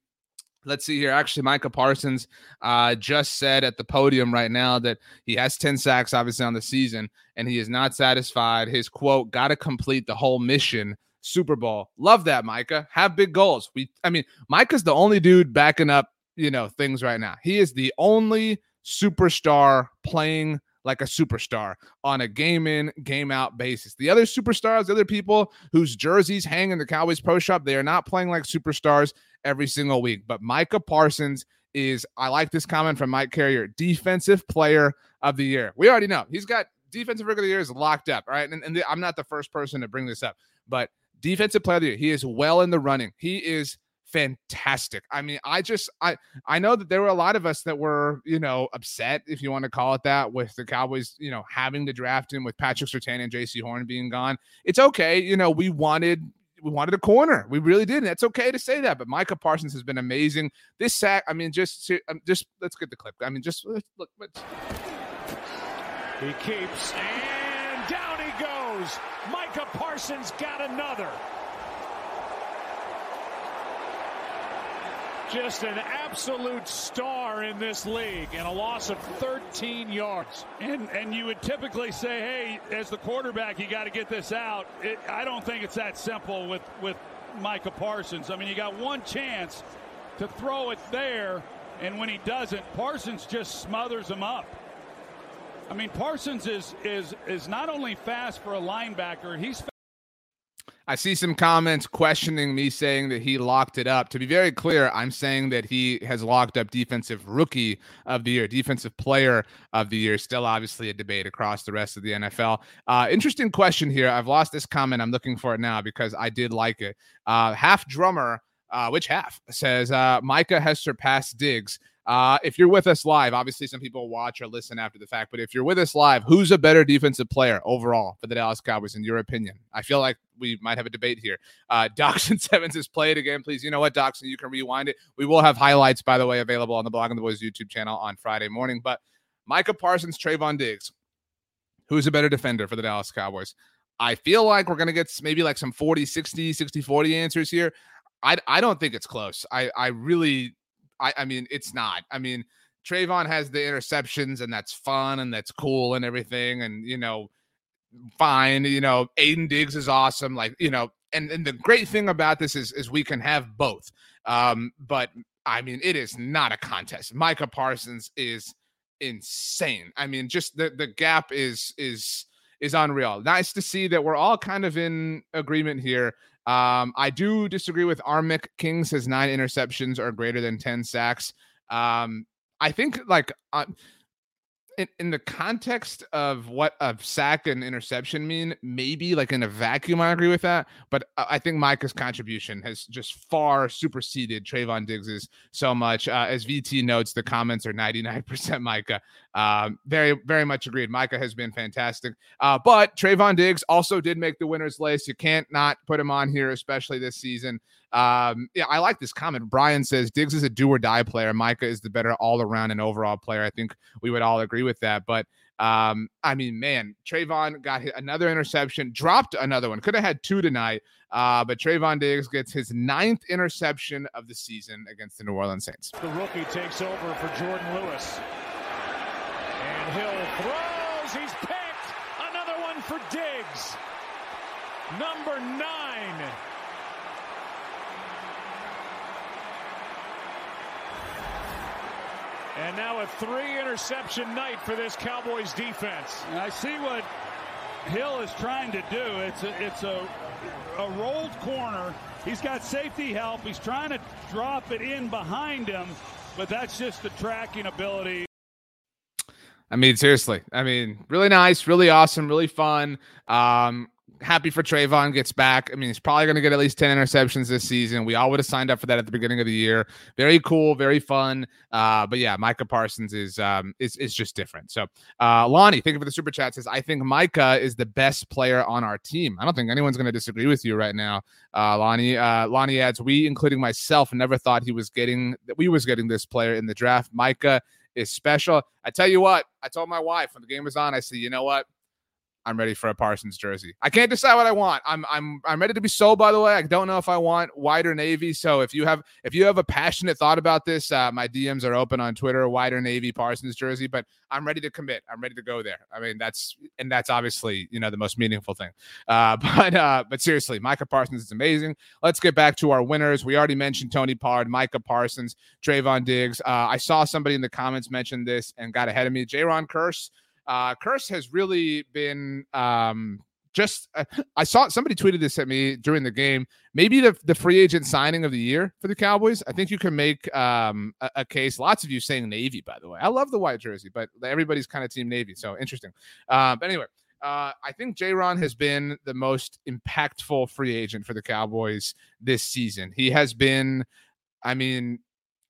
Speaker 2: Let's see here. Actually, Micah Parsons uh, just said at the podium right now that he has 10 sacks, obviously, on the season, and he is not satisfied. His quote, got to complete the whole mission. Super Bowl. Love that, Micah. Have big goals. We, I mean, Micah's the only dude backing up, you know, things right now. He is the only superstar playing like a superstar on a game in, game out basis. The other superstars, the other people whose jerseys hang in the Cowboys Pro Shop, they are not playing like superstars every single week. But Micah Parsons is, I like this comment from Mike Carrier, defensive player of the year. We already know he's got defensive rookie of the year is locked up, right? And, and the, I'm not the first person to bring this up, but defensive player of the year. He is well in the running. He is fantastic. I mean, I just I I know that there were a lot of us that were, you know, upset if you want to call it that with the Cowboys, you know, having to draft him with Patrick Surtain and Jaycee Horn being gone. It's okay, you know, we wanted we wanted a corner. We really did. And it's okay to say that. But Micah Parsons has been amazing. This sack, I mean, just um, just let's get the clip. I mean, just look. Let's...
Speaker 3: He keeps and down he goes. Micah Parsons got another. Just an absolute star in this league and a loss of 13 yards.
Speaker 4: And and you would typically say, hey, as the quarterback, you got to get this out. It, I don't think it's that simple with, with Micah Parsons. I mean, you got one chance to throw it there, and when he doesn't, Parsons just smothers him up. I mean, Parsons is is is not only fast for a linebacker, he's
Speaker 2: I see some comments questioning me saying that he locked it up. To be very clear, I'm saying that he has locked up defensive rookie of the year, defensive player of the year. Still, obviously, a debate across the rest of the NFL. Uh, interesting question here. I've lost this comment. I'm looking for it now because I did like it. Uh, half drummer, uh, which half says uh, Micah has surpassed Diggs. Uh, if you're with us live, obviously some people watch or listen after the fact, but if you're with us live, who's a better defensive player overall for the Dallas Cowboys in your opinion? I feel like we might have a debate here. Uh, (laughs) Doxson Sevens has played again. Please, you know what, Doxson, you can rewind it. We will have highlights, by the way, available on the Blogging the Boys YouTube channel on Friday morning. But Micah Parsons, Trevon Diggs, who's a better defender for the Dallas Cowboys? I feel like we're going to get maybe like some 40, 60, 60, 40 answers here. I, I don't think it's close. I, I really I, I mean, it's not. I mean, Trevon has the interceptions, and that's fun and that's cool and everything. And, you know, fine. You know, Aiden Diggs is awesome. Like, you know, and, and the great thing about this is is we can have both. Um, but I mean, it is not a contest. Micah Parsons is insane. I mean, just the the gap is is is unreal. Nice to see that we're all kind of in agreement here. Um, I do disagree with Armick. King says nine interceptions are greater than 10 sacks. Um, I think like uh, in, in the context of what a sack and interception mean, maybe like in a vacuum, I agree with that. But I think Micah's contribution has just far superseded Trevon Diggs's so much. Uh, as VT notes, the comments are 99% Micah. Um, very, very much agreed. Micah has been fantastic. Uh, but Trevon Diggs also did make the winner's list. You can't not put him on here, especially this season. Um, yeah, I like this comment. Brian says Diggs is a do or die player. Micah is the better all around and overall player. I think we would all agree with that. But um, I mean, man, Trevon got another interception, dropped another one. Could have had two tonight. Uh, but Trevon Diggs gets his ninth interception of the season against the New Orleans Saints.
Speaker 3: The rookie takes over for Jourdan Lewis. And Hill throws. He's picked. Another one for Diggs. Number nine. And now a three interception night for this Cowboys defense.
Speaker 4: And I see what Hill is trying to do. It's a, it's a, a rolled corner. He's got safety help. He's trying to drop it in behind him, but that's just the tracking ability.
Speaker 2: I mean, seriously. I mean, really nice, really awesome, really fun. Um, happy for Trevon gets back. I mean, he's probably going to get at least 10 interceptions this season. We all would have signed up for that at the beginning of the year. Very cool, very fun. Uh, but yeah, Micah Parsons is um is is just different. So uh Lonnie, thank you for the super chat. Says, I think Micah is the best player on our team. I don't think anyone's gonna disagree with you right now. Uh Lonnie. Uh Lonnie adds, we, including myself, never thought he was getting that we was getting this player in the draft. Micah is special. I tell you what, I told my wife when the game was on, I said, you know what? I'm ready for a Parsons jersey. I can't decide what I want. I'm I'm I'm ready to be sold. By the way, I don't know if I want white or navy. So if you have if you have a passionate thought about this, uh, my DMs are open on Twitter. White or navy Parsons jersey, but I'm ready to commit. I'm ready to go there. I mean that's and that's obviously you know the most meaningful thing. Uh, (laughs) but uh, but seriously, Micah Parsons is amazing. Let's get back to our winners. We already mentioned Tony Pollard, Micah Parsons, Trevon Diggs. Uh, I saw somebody in the comments mention this and got ahead of me. Jayron Kearse uh, Kearse has really been um, just. Uh, (laughs) I saw somebody tweeted this at me during the game. Maybe the the free agent signing of the year for the Cowboys. I think you can make um, a, a, case. Lots of you saying Navy, by the way. I love the white jersey, but everybody's kind of team Navy. So interesting. Uh, but anyway. Uh, I think Ron has been the most impactful free agent for the Cowboys this season. He has been, I mean,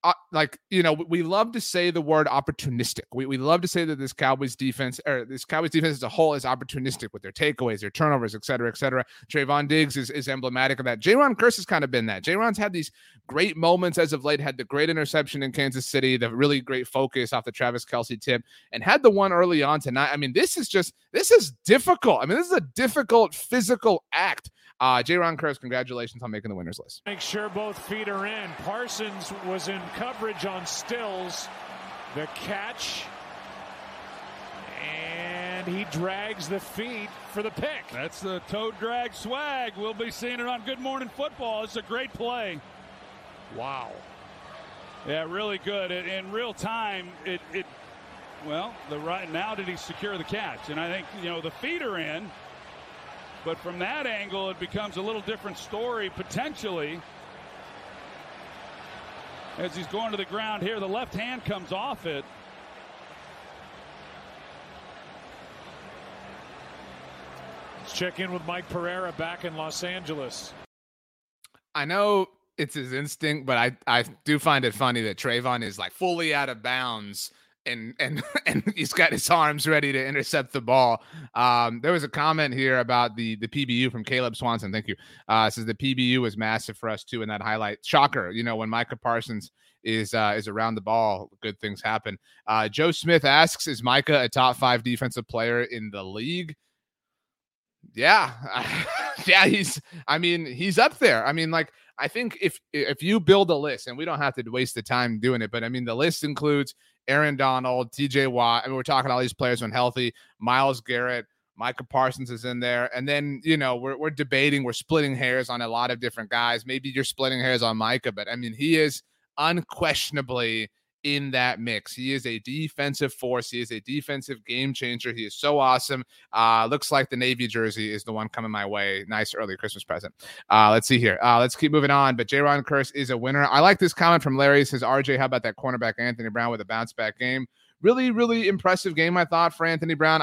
Speaker 2: uh, like you know we love to say the word opportunistic. We, we love to say that this cowboys defense or this cowboys defense as a whole is opportunistic with their takeaways their turnovers et cetera et cetera. Trevon Diggs is, is emblematic of that. Jayron Kearse has kind of been that. Jayron's had these great moments as of late had the great interception in Kansas City the really great focus off the Travis Kelce tip and had the one early on tonight. I mean this is just this is difficult. I mean this is a difficult physical act uh, Jayron Kearse, congratulations on making the winners list.
Speaker 3: Make sure both feet are in. Parsons was in coverage on Stills. The catch. And he drags the feet for the pick.
Speaker 4: That's the toe drag swag. We'll be seeing it on Good Morning Football. It's a great play.
Speaker 3: Wow.
Speaker 4: Yeah, really good. In real time, it, it well, the right now did he secure the catch? And I think, you know, the feet are in. But from that angle, it becomes a little different story potentially. As he's going to the ground here, the left hand comes off it.
Speaker 3: Let's check in with Mike Pereira back in Los Angeles.
Speaker 2: I know it's his instinct, but I, I do find it funny that Trevon is like fully out of bounds and and (laughs) and he's got his arms ready to intercept the ball. Um, there was a comment here about the the PBU from Caleb Swanson. Thank you. Uh, says the PBU was massive for us too in that highlight. Shocker, you know when Micah Parsons is uh, is around the ball, good things happen. Uh, Joe Smith asks, is Micah a top five defensive player in the league? Yeah, (laughs) yeah, he's. I mean, he's up there. I mean, like I think if if you build a list, and we don't have to waste the time doing it, but I mean, the list includes Aaron Donald, TJ Watt. I mean, we're talking all these players when healthy. Myles Garrett, Micah Parsons is in there. And then, you know, we're, we're debating, we're splitting hairs on a lot of different guys. Maybe you're splitting hairs on Micah, but I mean, he is unquestionably in that mix. He is a defensive force. He is a defensive game changer. He is so awesome. Uh, looks like the Navy jersey is the one coming my way. Nice early Christmas present. Uh, let's see here. Uh, let's keep moving on. But Jayron Kearse is a winner. I like this comment from Larry. He says, RJ, how about that cornerback Anthony Brown with a bounce back game? Really, really impressive game, I thought, for Anthony Brown.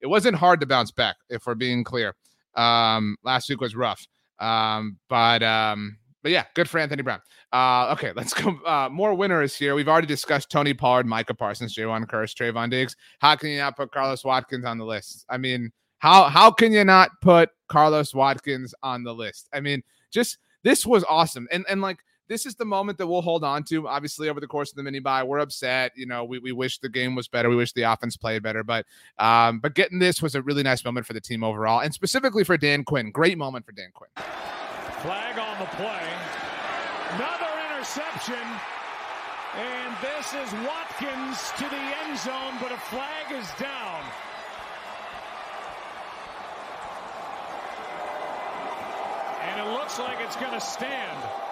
Speaker 2: It wasn't hard to bounce back, if we're being clear. Um, last week was rough. Um, but um, but yeah, good for Anthony Brown. Uh, okay, (laughs) let's go. Uh, more winners here. We've already discussed Tony Pollard, Micah Parsons, Jayron Kearse, Trevon Diggs. How can you not put Carlos Watkins on the list? I mean, how how can you not put Carlos Watkins on the list? I mean, just this was awesome. And and like this is the moment that we'll hold on to. Obviously, over the course of the mini bye, we're upset. You know, we, we wish the game was better. We wish the offense played better. But um, but getting this was a really nice moment for the team overall, and specifically for Dan Quinn. Great moment for Dan Quinn.
Speaker 3: Flag on the play. Another interception. And this is Watkins to the end zone, but a flag is down. And it looks like it's going to stand.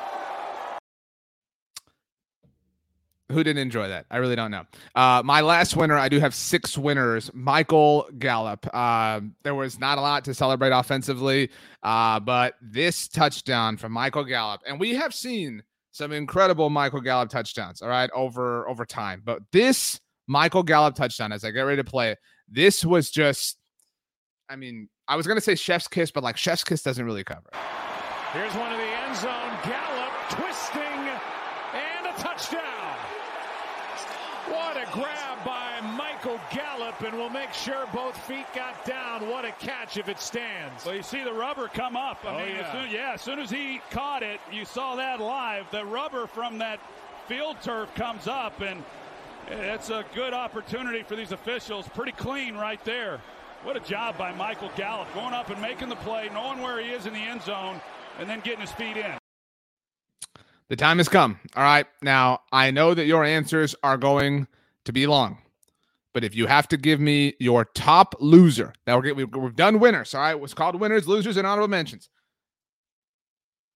Speaker 2: Who didn't enjoy that? I really don't know. Uh, my last winner, I do have six winners. Michael Gallup. Uh, there was not a lot to celebrate offensively, uh, but this touchdown from Michael Gallup, and we have seen some incredible Michael Gallup touchdowns. All right, over over time, but this Michael Gallup touchdown, as I get ready to play it, this was just. I mean, I was gonna say chef's kiss, but like chef's kiss doesn't really cover.
Speaker 3: Here's one of the end zone. Gallup twisting and a touchdown. What a grab by Michael Gallup, and we'll make sure both feet got down. What a catch if it stands.
Speaker 4: Well, you see the rubber come up. I
Speaker 3: oh,
Speaker 4: mean,
Speaker 3: yeah.
Speaker 4: As soon, yeah, as soon as he caught it, you saw that live. The rubber from that field turf comes up, and it's a good opportunity for these officials. Pretty clean right there. What a job by Michael Gallup going up and making the play, knowing where he is in the end zone, and then getting his feet in.
Speaker 2: The time has come. All right. Now, I know that your answers are going to be long, but if you have to give me your top loser, now we're, we've, we've done winners. All right. What's called winners, losers, and honorable mentions.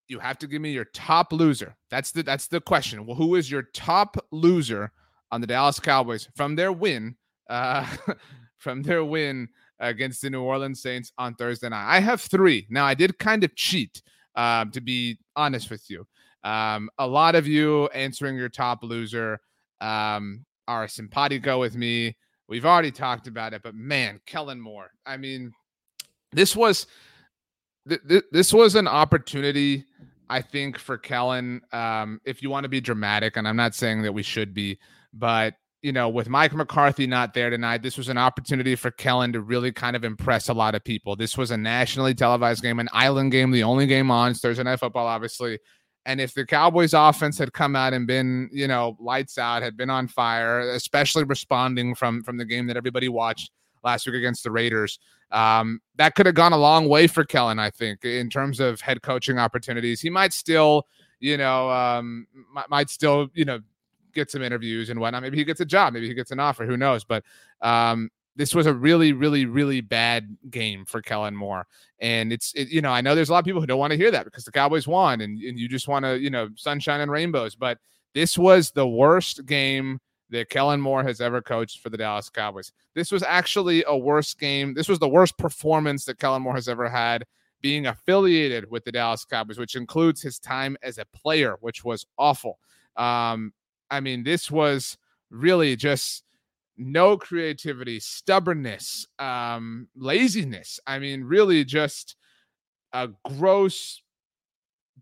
Speaker 2: You have to give me your top loser. That's the that's the question. Well, who is your top loser on the Dallas Cowboys from their win? Uh, (laughs) from their win against the New Orleans Saints on Thursday night. I have three. Now I did kind of cheat, uh, to be honest with you. Um, a lot of you answering your top loser um, are simpatico with me. We've already talked about it, but man, Kellen Moore. I mean, this was th- th- this was an opportunity, I think, for Kellen. Um, if you want to be dramatic, and I'm not saying that we should be, but you know, with Mike McCarthy not there tonight, this was an opportunity for Kellen to really kind of impress a lot of people. This was a nationally televised game, an island game, the only game on Thursday Night Football, obviously. And if the Cowboys offense had come out and been, you know, lights out, had been on fire, especially responding from from the game that everybody watched last week against the Raiders, um, that could have gone a long way for Kellen, I think, in terms of head coaching opportunities. He might still, you know, um, might, might still, you know, get some interviews and whatnot. Maybe he gets a job. Maybe he gets an offer. Who knows? But um, this was a really, really, really bad game for Kellen Moore. And it's, it, you know, I know there's a lot of people who don't want to hear that because the Cowboys won and, and you just want to, you know, sunshine and rainbows. But this was the worst game that Kellen Moore has ever coached for the Dallas Cowboys. This was actually a worse game. This was the worst performance that Kellen Moore has ever had being affiliated with the Dallas Cowboys, which includes his time as a player, which was awful. Um, I mean, this was really just no creativity, stubbornness, um, laziness. I mean, really just a gross,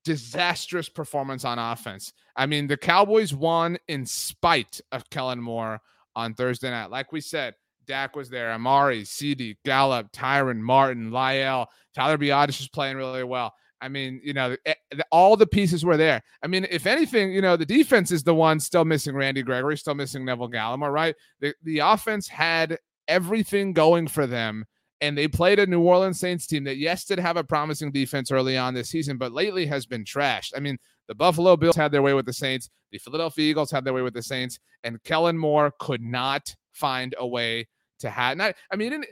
Speaker 2: disastrous performance on offense. I mean, the Cowboys won in spite of Kellen Moore on Thursday night. Like we said, Dak was there, Amari, CeeDee, Gallup, Tyron, Martin, Lyle, Tyler Biadasz is playing really well. I mean, you know, all the pieces were there. I mean, if anything, you know, the defense is the one still missing Randy Gregory, still missing Neville Gallimore, right? The, the offense had everything going for them. And they played a New Orleans Saints team that, yes, did have a promising defense early on this season, but lately has been trashed. I mean, the Buffalo Bills had their way with the Saints, the Philadelphia Eagles had their way with the Saints, and Kellen Moore could not find a way to have. Not, I mean,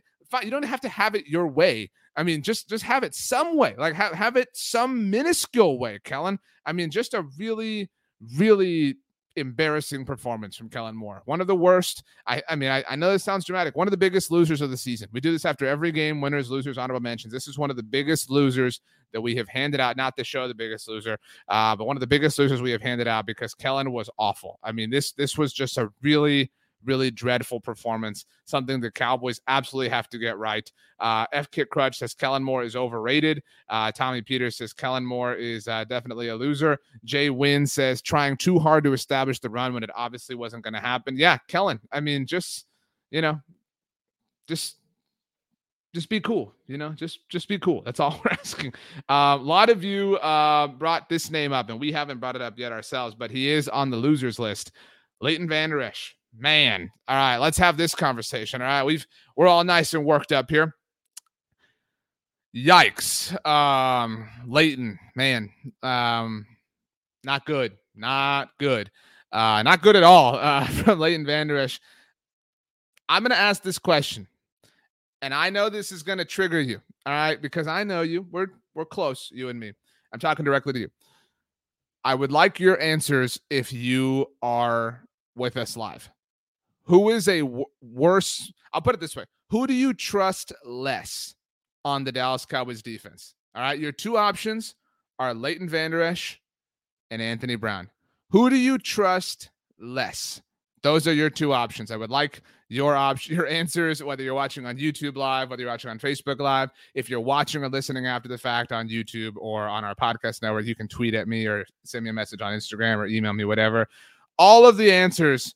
Speaker 2: you don't have to have it your way. I mean, just just have it some way, like have have it some minuscule way, Kellen. I mean, just a really, really embarrassing performance from Kellen Moore. One of the worst. I, I mean, I, I, know this sounds dramatic. One of the biggest losers of the season. We do this after every game. Winners, losers, honorable mentions. This is one of the biggest losers that we have handed out. Not the show, the biggest loser, uh, but one of the biggest losers we have handed out because Kellen was awful. I mean, this this was just a really really dreadful performance, something the Cowboys absolutely have to get right. Uh, F. Kit Crutch says Kellen Moore is overrated. Uh, Tommy Peters says Kellen Moore is uh, definitely a loser. Jay Wynn says trying too hard to establish the run when it obviously wasn't going to happen. Yeah, Kellen, I mean, just, you know, just just be cool you know just just be cool that's all (laughs) we're asking uh, a lot of you uh, brought this name up and we haven't brought it up yet ourselves but he is on the losers list leighton van der esch man. All right, let's have this conversation. All right, we've we're all nice and worked up here. Yikes. Um, Leighton, man. Um, not good. Not good. Uh, not good at all. (laughs) Uh, from Leighton Vander Esch. I'm gonna ask this question, and I know this is gonna trigger you. All right, because I know you. We're we're close, you and me. I'm talking directly to you. I would like your answers if you are with us live who is a w- worse? I'll put it this way: Who do you trust less on the Dallas Cowboys defense? All right, your two options are Leighton Vander Esch and Anthony Brown. Who do you trust less? Those are your two options. I would like your option, (laughs) your answers, whether you're watching on YouTube Live, whether you're watching on Facebook Live. If you're watching or listening after the fact on YouTube or on our podcast network, you can tweet at me or send me a message on Instagram or email me, whatever. All of the answers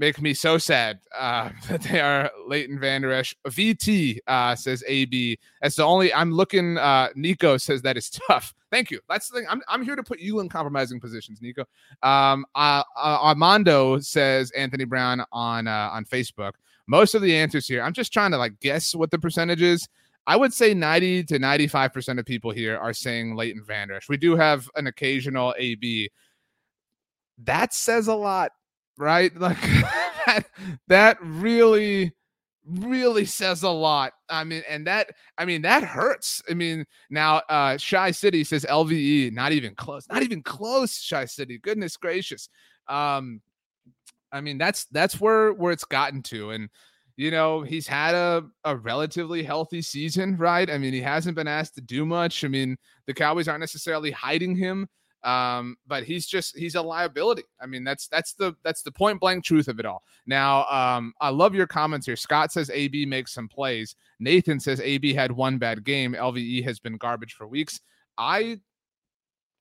Speaker 2: make me so sad uh, (laughs) that they are Leighton Vander Esch. VT uh, says AB. That's the only I'm looking. Uh, Nico says that is (laughs) tough. Thank you. That's the thing. I'm, I'm here to put you in compromising positions, Nico. Um, uh, uh, Armando says Anthony Brown on uh, on Facebook. Most of the answers here, I'm just trying to like guess what the percentage is. I would say 90 to 95% of people here are saying Leighton Vander Esch. We do have an occasional AB. That says a lot right? (laughs) Like that, that really really says a lot. I mean, and that I mean that hurts. I mean, now uh Shy City says LVE, not even close, not even close, Shy City. Goodness gracious. Um I mean, that's that's where where it's gotten to. And you know, he's had a, a relatively healthy season, right? I mean, he hasn't been asked to do much. I mean, the Cowboys aren't necessarily hiding him Um, but he's just he's a liability. I mean, that's that's the that's the point blank truth of it all. Now, um, I love your comments here. Scott says AB makes some plays. Nathan says AB had one bad game. LVE has been garbage for weeks. I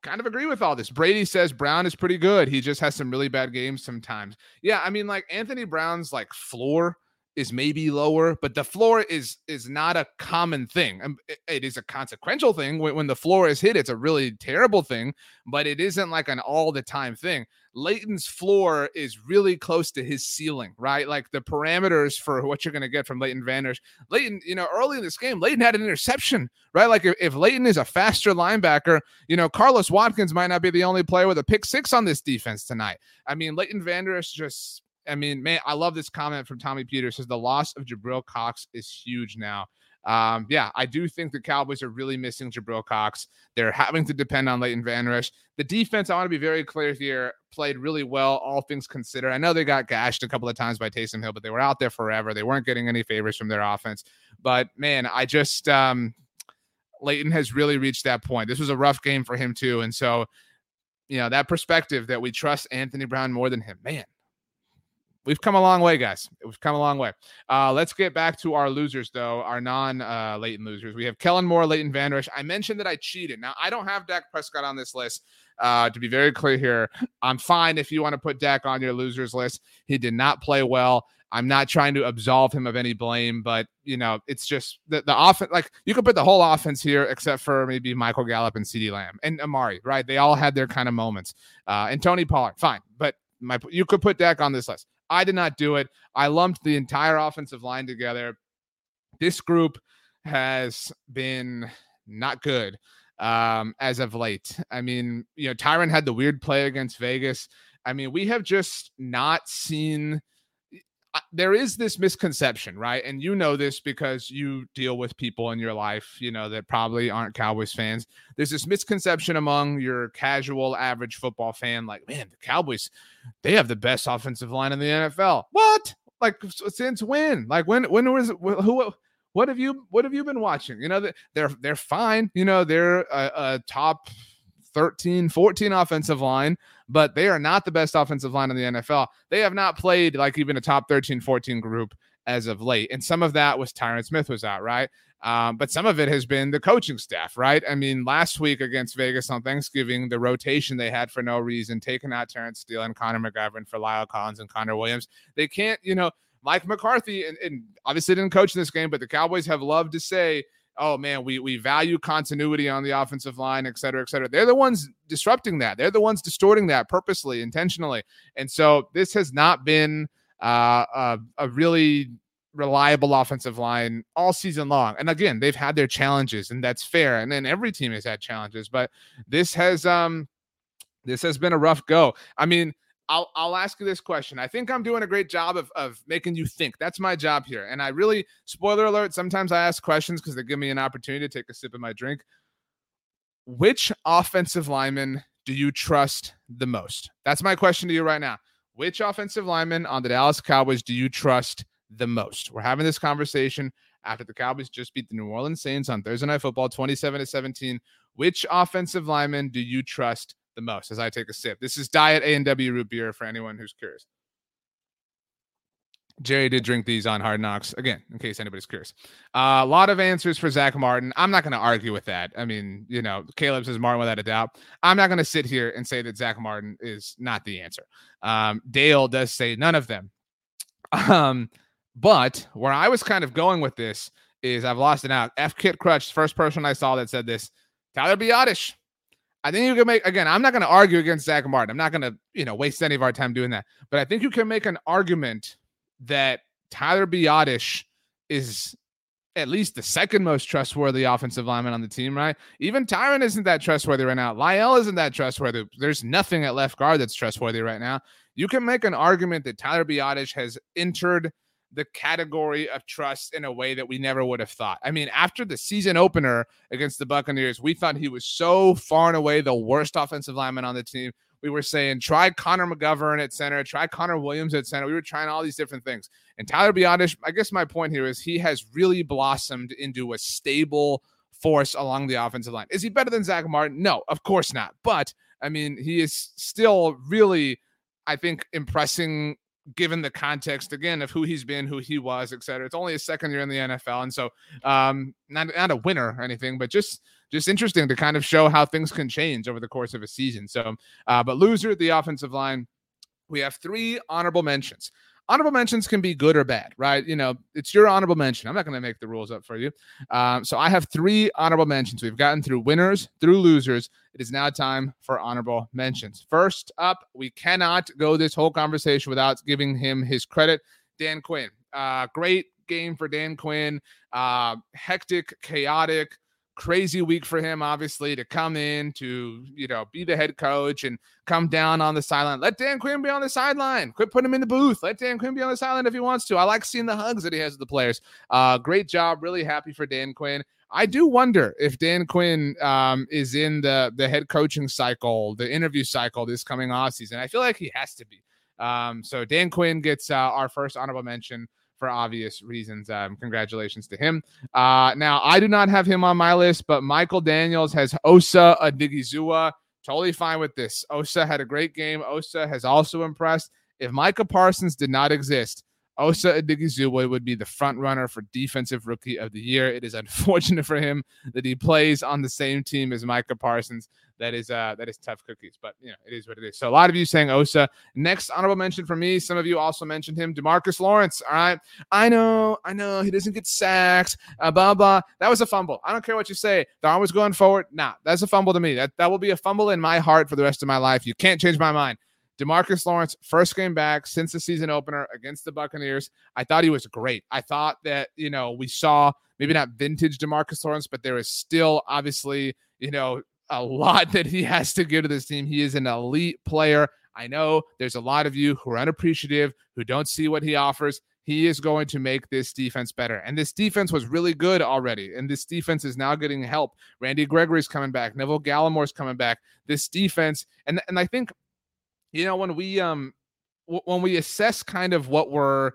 Speaker 2: kind of agree with all this. Brady says Brown is pretty good. He just has some really bad games sometimes. Yeah, I mean, like Anthony Brown's like floor is maybe lower, but the floor is is not a common thing. It is a consequential thing. When, when the floor is hit, it's a really terrible thing, but it isn't like an all the time thing. Leighton's floor is really close to his ceiling, right? Like the parameters for what you're going to get from Leighton Vander Esch. Leighton, you know, early in this game, Leighton had an interception, right? Like if, if Leighton is a faster linebacker, you know, Carlos Watkins might not be the only player with a pick six on this defense tonight. I mean, Leighton Vander Esch just I mean, man, I love this comment from Tommy Peters. Says the loss of Jabril Cox is huge now. Um, yeah, I do think the Cowboys are really missing Jabril Cox. They're having to depend on Leighton Van Esch. The defense, I want to be very clear here, played really well, all things considered. I know they got gashed a couple of times by Taysom Hill, but they were out there forever. They weren't getting any favors from their offense. But man, I just um Leighton has really reached that point. This was a rough game for him too. And so, you know, that perspective that we trust Anthony Brown more than him, man, we've come a long way, guys. We've come a long way. Uh, let's get back to our losers, though, our non uh, Leighton losers. We have Kellen Moore, Leighton Vander Esch. I mentioned that I cheated. Now, I don't have Dak Prescott on this list. Uh, to be very clear here, I'm fine if you want to put Dak on your losers list. He did not play well. I'm not trying to absolve him of any blame, but you know, it's just the, the offense. Like you could put the whole offense here, except for maybe Michael Gallup and CeeDee Lamb and Amari, right? They all had their kind of moments. Uh, and Tony Pollard, fine, but my you could put Dak on this list. I did not do it. I lumped the entire offensive line together. This group has been not good um, as of late. I mean, you know, Tyron had the weird play against Vegas. I mean, we have just not seen there is this misconception, right? And you know this because you deal with people in your life, you know, that probably aren't Cowboys fans. There's this misconception among your casual average football fan like, man, the Cowboys, they have the best offensive line in the NFL. What? Like since when? Like when when was who what have you what have you been watching? You know, they're they're fine. You know, they're a, a top 13, 14 offensive line, but they are not the best offensive line in the NFL. They have not played like even a top 13, 14 group as of late. And some of that was Tyron Smith was out, right? Um, but some of it has been the coaching staff, right? I mean, last week against Vegas on Thanksgiving, the rotation they had for no reason, taking out Terence Steele and Connor McGovern for La'el Collins and Connor Williams. They can't, you know, Mike McCarthy, and, and obviously didn't coach in this game, but the Cowboys have loved to say, oh man, we we value continuity on the offensive line, et cetera, et cetera. They're the ones disrupting that. They're the ones distorting that purposely, intentionally. And so this has not been uh, a, a really reliable offensive line all season long. And again, they've had their challenges, and that's fair. And then every team has had challenges, but this has um this has been a rough go. I mean, I'll I'll ask you this question. I think I'm doing a great job of of making you think. That's my job here. And I really spoiler alert, sometimes I ask questions because they give me an opportunity to take a sip of my drink. Which offensive lineman do you trust the most? That's my question to you right now. Which offensive lineman on the Dallas Cowboys do you trust the most? We're having this conversation after the Cowboys just beat the New Orleans Saints on Thursday Night Football 27 to 17. Which offensive lineman do you trust the most as I take a sip. This is Diet A&W root beer for anyone who's curious. Jerry did drink these on Hard Knocks again, in case anybody's curious. Uh, a lot of answers for Zack Martin. I'm not going to argue with that. I mean, you know, Caleb says Martin without a doubt. I'm not going to sit here and say that Zack Martin is not the answer. Um, Dale does say none of them. Um, but where I was kind of going with this is I've lost it out. F Kit Crutch, first person I saw that said this. Tyler Biadasz. I think you can make again. I'm not going to argue against Zack Martin. I'm not going to you know waste any of our time doing that. But I think you can make an argument that Tyler Biadasz is at least the second most trustworthy offensive lineman on the team, right? Even Tyron isn't that trustworthy right now. La'el isn't that trustworthy. There's nothing at left guard that's trustworthy right now. You can make an argument that Tyler Biadasz has entered the category of trust in a way that we never would have thought. I mean, after the season opener against the Buccaneers, we thought he was so far and away the worst offensive lineman on the team. We were saying, try Connor McGovern at center, try Connor Williams at center. We were trying all these different things. And Tyler Biadasz, I guess my point here is he has really blossomed into a stable force along the offensive line. Is he better than Zack Martin? No, of course not. But I mean, he is still really, I think, impressing given the context again of who he's been, who he was, et cetera. It's only his second year in the NFL, and so um, not not a winner or anything, but just just interesting to kind of show how things can change over the course of a season. So, uh, but loser the offensive line. We have three honorable mentions honorable mentions can be good or bad, right? You know, it's your honorable mention. I'm not going to make the rules up for you. Um, so I have three honorable mentions. We've gotten through winners, through losers. It is now time for honorable mentions. First up, we cannot go this whole conversation without giving him his credit. Dan Quinn, uh, great game for Dan Quinn. Uh, hectic, chaotic crazy week for him, obviously, to come in to, you know, be the head coach and come down on the sideline. Let Dan Quinn be on the sideline. Quit putting him in the booth. Let Dan Quinn be on the sideline if he wants to. I like seeing the hugs that he has with the players. Uh, great job. Really happy for Dan Quinn. I do wonder if Dan Quinn um, is in the the head coaching cycle, the interview cycle this coming off season. I feel like he has to be. Um, so Dan Quinn gets uh, our first honorable mention for obvious reasons. Um, congratulations to him. Uh, now, I do not have him on my list, but Michael Daniels has Osa Odighizuwa. Totally fine with this. Osa had a great game. Osa has also impressed. If Micah Parsons did not exist, Osa Odighizuwa would be the front runner for defensive rookie of the year. It is unfortunate for him that he plays on the same team as Micah Parsons. That is uh that is tough cookies, but you know it is what it is. So a lot of you saying Osa. Next honorable mention for me. Some of you also mentioned him, Demarcus Lawrence. All right, I know, I know he doesn't get sacks. Uh, blah blah. That was a fumble. I don't care what you say. They're always going forward. Nah, that's a fumble to me. That that will be a fumble in my heart for the rest of my life. You can't change my mind. Demarcus Lawrence, first game back since the season opener against the Buccaneers. I thought he was great. I thought that, you know, we saw maybe not vintage Demarcus Lawrence, but there is still obviously, you know, a lot (laughs) that he has to give to this team. He is an elite player. I know there's a lot of you who are unappreciative, who don't see what he offers. He is going to make this defense better. And this defense was really good already. And this defense is now getting help. Randy Gregory's coming back. Neville Gallimore's coming back. This defense, and, and I think you know when we um w- when we assess kind of what we're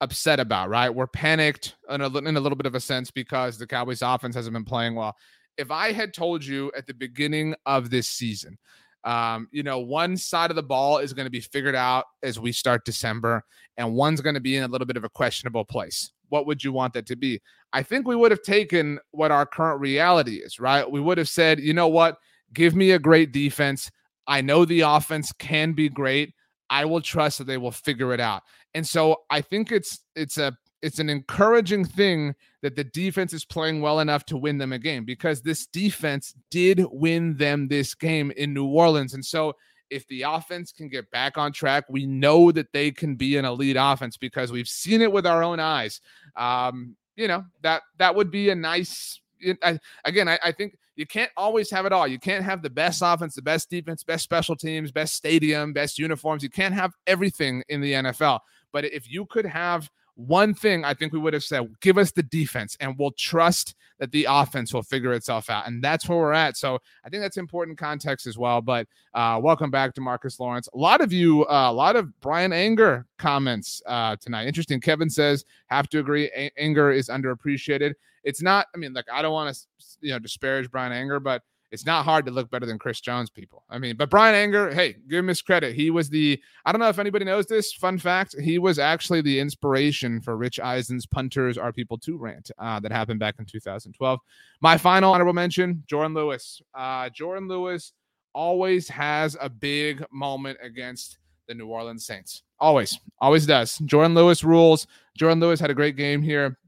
Speaker 2: upset about right? We're panicked in a, in a little bit of a sense because the cowboys offense hasn't been playing well. If i had told you at the beginning of this season um, you know one side of the ball is going to be figured out as we start december and one's going to be in a little bit of a questionable place what would you want that to be? I think we would have taken what our current reality is right? We would have said you know what? Give me a great defense I know the offense can be great. I will trust that they will figure it out. And so I think it's it's a it's an encouraging thing that the defense is playing well enough to win them a game because this defense did win them this game in New Orleans. And so if the offense can get back on track, we know that they can be an elite offense because we've seen it with our own eyes. Um, you know that that would be a nice. I, again, I, I think you can't always have it all. You can't have the best offense, the best defense, best special teams, best stadium, best uniforms. You can't have everything in the NFL. But if you could have one thing, I think we would have said, give us the defense and we'll trust that the offense will figure itself out. And that's where we're at. So I think that's important context as well. But uh, welcome back to Marcus Lawrence. A lot of you, uh, a lot of Bryan Anger comments uh, tonight. Interesting. Kevin says, have to agree, a- Anger is underappreciated. It's not, I mean, like, I don't want to, you know, disparage Bryan Anger, but it's not hard to look better than Chris Jones, people. I mean, but Bryan Anger, hey, give him his credit. He was the, I don't know if anybody knows this. Fun fact, he was actually the inspiration for Rich Eisen's Punters Are People Too rant uh, that happened back in 2012. My final honorable mention, Jourdan Lewis. Uh, Jourdan Lewis always has a big moment against the New Orleans Saints. Always, always does. Jourdan Lewis rules. Jourdan Lewis had a great game here.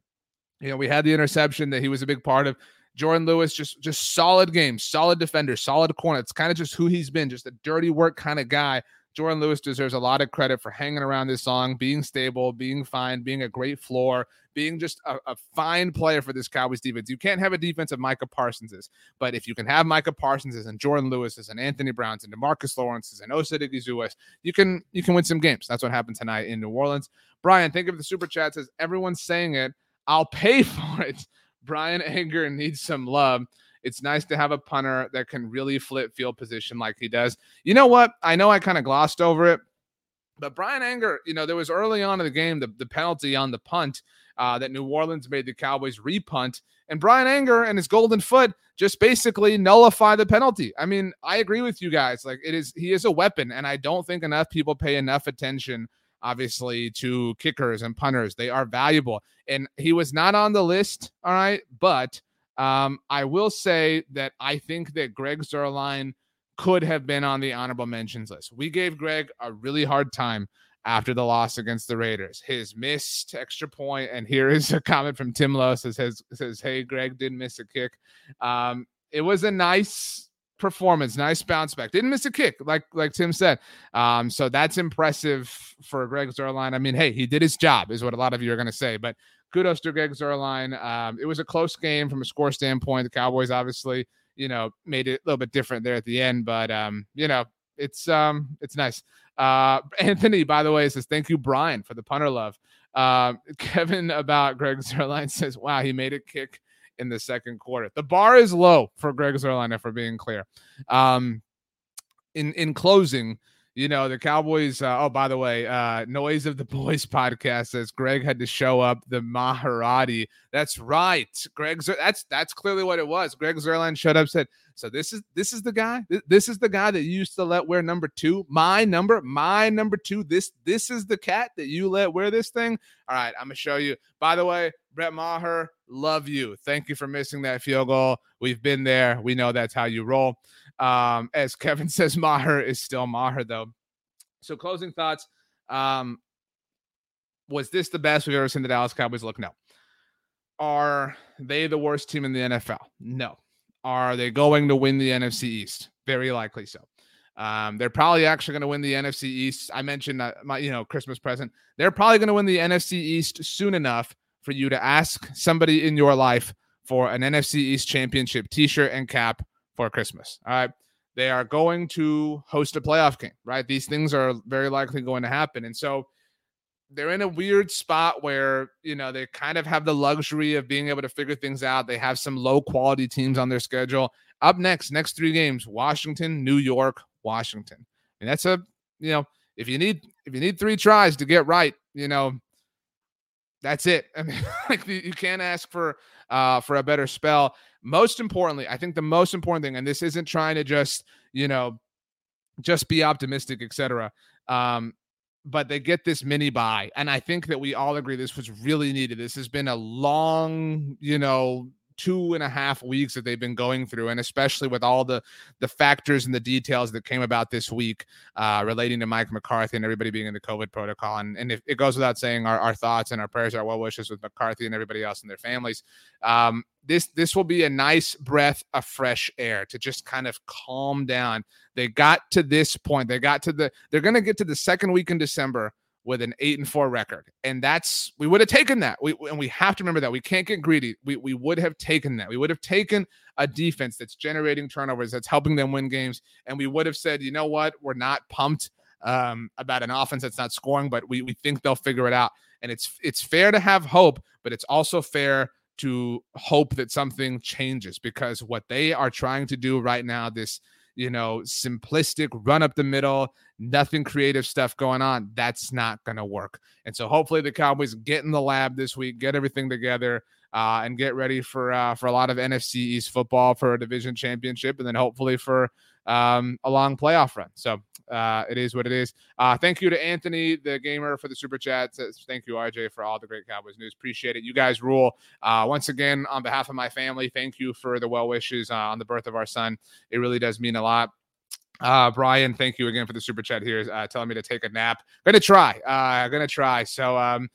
Speaker 2: You know, we had the interception that he was a big part of. Jourdan Lewis, just just solid game, solid defender, solid corner. It's kind of just who he's been, just a dirty work kind of guy. Jourdan Lewis deserves a lot of credit for hanging around this song, being stable, being fine, being a great floor, being just a, a, fine player for this Cowboys defense. You can't have a defense of Micah Parsons's, but if you can have Micah Parsons's and Jourdan Lewis's and Anthony Brown's and Demarcus Lawrence's and Osa Odighizuwa's, you can you can win some games. That's what happened tonight in New Orleans. Brian, think of the super chat says everyone's saying it. I'll pay (laughs) for it. Bryan Anger needs some love. It's nice to have a punter that can really flip field position like he does. You know what? I know I kind of glossed over it, But Bryan Anger, you know, there was early on in the game the, the penalty on the punt uh, that New Orleans made the Cowboys repunt. And Bryan Anger and his golden foot just basically nullify the penalty. I mean, I agree with you guys. Like it is, he is a weapon, and I don't think enough people pay enough attention, obviously, to kickers and punters. They are valuable, and he was not on the list. All right, but um, I will say that I think that Greg Zuerlein could have been on the honorable mentions list. We gave Greg a really hard time after the loss against the Raiders. His missed extra point, and here is a comment from Tim Lowe says, says, says Hey, Greg didn't miss a kick. Um, it was a nice performance, nice bounce back. Didn't miss a kick, like like Tim said. Um, so that's impressive for Greg Zuerlein. I mean, hey, he did his job, is what a lot of you are going to say. But kudos to Greg Zuerlein. Um, it was a close game from a score standpoint. The Cowboys obviously you know, made it a little bit different there at the end. But um, you know, it's um, it's nice. Uh, (laughs) Anthony, by the way, says thank you, Brian, for the punter love. Uh, (laughs) Kevin about Greg Zuerlein says, wow, he made a kick in the second quarter. The bar is low for Greg Zuerlein, if we're being clear. Um, in in closing, you know, the Cowboys. Uh, oh, by the way, uh, Noise of the (laughs) Boys podcast says Greg had to show up the Maserati. That's right, Greg. That's that's clearly what it was. Greg Zuerlein showed up, said, "So this is this is the guy. This is the guy that you used to let wear number two. My number, my number two. This this is the cat that you let wear this thing. All right, I'm gonna show you. By the way, Brett Maher, love you. Thank you for missing that field goal. We've been there. We know that's how you roll. Um, as (laughs) Kevin says, Maher is still Maher, though. So, closing thoughts. Um, was this the best we've ever seen the Dallas Cowboys look? No. Are they the worst team in the NFL? No. Are they going to win the NFC East? Very likely so. Um, they're probably actually going to win the NFC East. I mentioned that my, you know, Christmas present. They're probably going to win the NFC East soon enough for you to ask somebody in your life for an NFC East championship T-shirt and cap for Christmas. All right. They are going to host a playoff game, right? These things are very likely going to happen. And so they're in a weird spot where, you know, they kind of have the luxury of being able to figure things out. They have some low quality teams on their schedule. Up next, next three games, Washington, New York, Washington. And that's a, you know, if you need if you need three tries to get right, you know, that's it. (laughs) I mean, like you can't ask for uh for a better spell. Most importantly, I think the most important thing, and this isn't trying to just, you know, just be optimistic, etc. Um, but they get this mini bye. And I think that we all agree this was really needed. This has been a long, you know, two and a half weeks that they've been going through, and especially with all the the factors and the details that came about this week uh, relating to Mike McCarthy and everybody being in the COVID protocol. And, and if, it goes without saying, our, our thoughts and our prayers, our well wishes with McCarthy and everybody else and their families. Um, this this will be a nice breath of fresh air to just kind of calm down. They got to this point. They got to the. They're going to get to the second week in December with an eight and four record. And that's we would have taken that. We and we have to remember that we can't get greedy. We we would have taken that. We would have taken a defense that's generating turnovers, that's helping them win games, and we would have said, you know what, we're not pumped um, about an offense that's not scoring, but we we think they'll figure it out. And it's it's fair to have hope, but it's also fair to hope that something changes because what they are trying to do right now, this you know, simplistic run up the middle, nothing creative stuff going on. That's not going to work. And so hopefully the Cowboys get in the lab this week, get everything together, uh, and get ready for uh, for a lot of NFC East football for a division championship, and then hopefully for um, a long playoff run. So uh, it is what it is. Uh, thank you to Anthony, the gamer, for the super chat. Thank you, RJ, for all the great Cowboys news. Appreciate it. You guys rule. Uh, once again, on behalf of my family, thank you for the well wishes uh, on the birth of our son. It really does mean a lot. Uh, Brian, thank you again for the super chat here, uh, telling me to take a nap. Gonna try. Uh, gonna try. So um,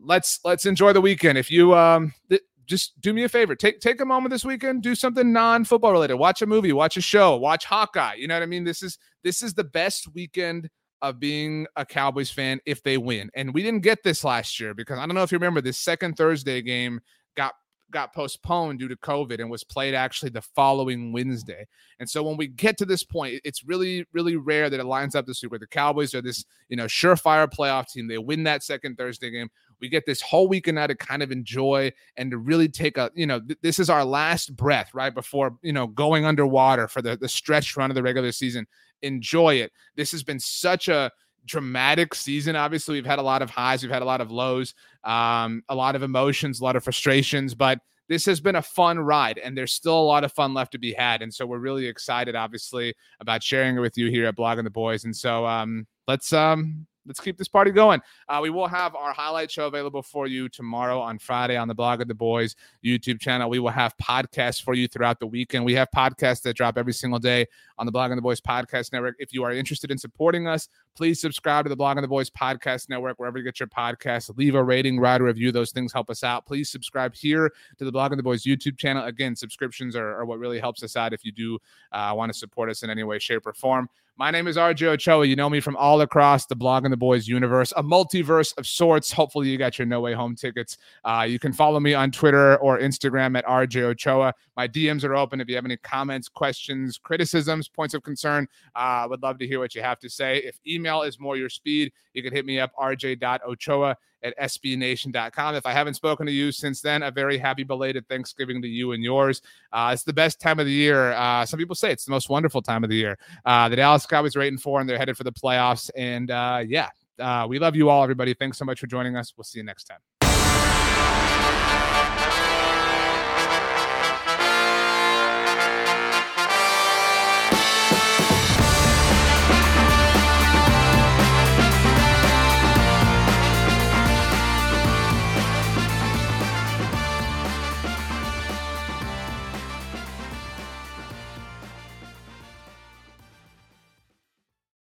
Speaker 2: let's let's enjoy the weekend. If you um, th- just do me a favor. Take take a moment this weekend, do something non-football related. Watch a movie, watch a show, watch Hawkeye. You know what I mean? This is this is the best weekend of being a Cowboys fan if they win. And we didn't get this last year because I don't know if you remember this second Thursday game got got postponed due to COVID and was played actually the following Wednesday. And so when we get to this point, it's really, really rare that it lines up this week where the Cowboys are this, you know, surefire playoff team. They win that second Thursday game we get this whole weekend now to kind of enjoy and to really take a you know th- this is our last breath right before you know going underwater for the the stretch run of the regular season enjoy it this has been such a dramatic season. Obviously, we've had a lot of highs, we've had a lot of lows, um, a lot of emotions, a lot of frustrations, but this has been a fun ride and there's still a lot of fun left to be had. And so we're really excited, obviously, about sharing it with you here at Blogging the Boys. And so um, let's um, let's keep this party going. Uh, we will have our highlight show available for you tomorrow on Friday on the Blogging the Boys YouTube channel. We will have podcasts for you throughout the weekend. We have podcasts that drop every single day on the Blogging the Boys Podcast Network. If you are interested in supporting us, please subscribe to the Blogging the Boys Podcast Network wherever you get your podcasts. Leave a rating, write a review. Those things help us out. Please subscribe here to the Blogging the Boys YouTube channel. Again, subscriptions are, are what really helps us out if you do uh, want to support us in any way, shape, or form. My name is RJ Ochoa. You know me from all across the Blogging the Boys universe, a multiverse of sorts. Hopefully, you got your No Way Home tickets. Uh, you can follow me on Twitter or Instagram at RJ Ochoa. My DMs are open if you have any comments, questions, criticisms, points of concern. I uh, would love to hear what you have to say. If email is more your speed, you can hit me up rj.ochoa at sbnation.com. If I haven't spoken to you since then, a very happy belated Thanksgiving to you and yours. Uh, it's the best time of the year. Uh, some people say it's the most wonderful time of the year. Uh, the Dallas Cowboys are eight and four, and they're headed for the playoffs. And uh, yeah, uh, we love you all, everybody. Thanks so much for joining us. We'll see you next time.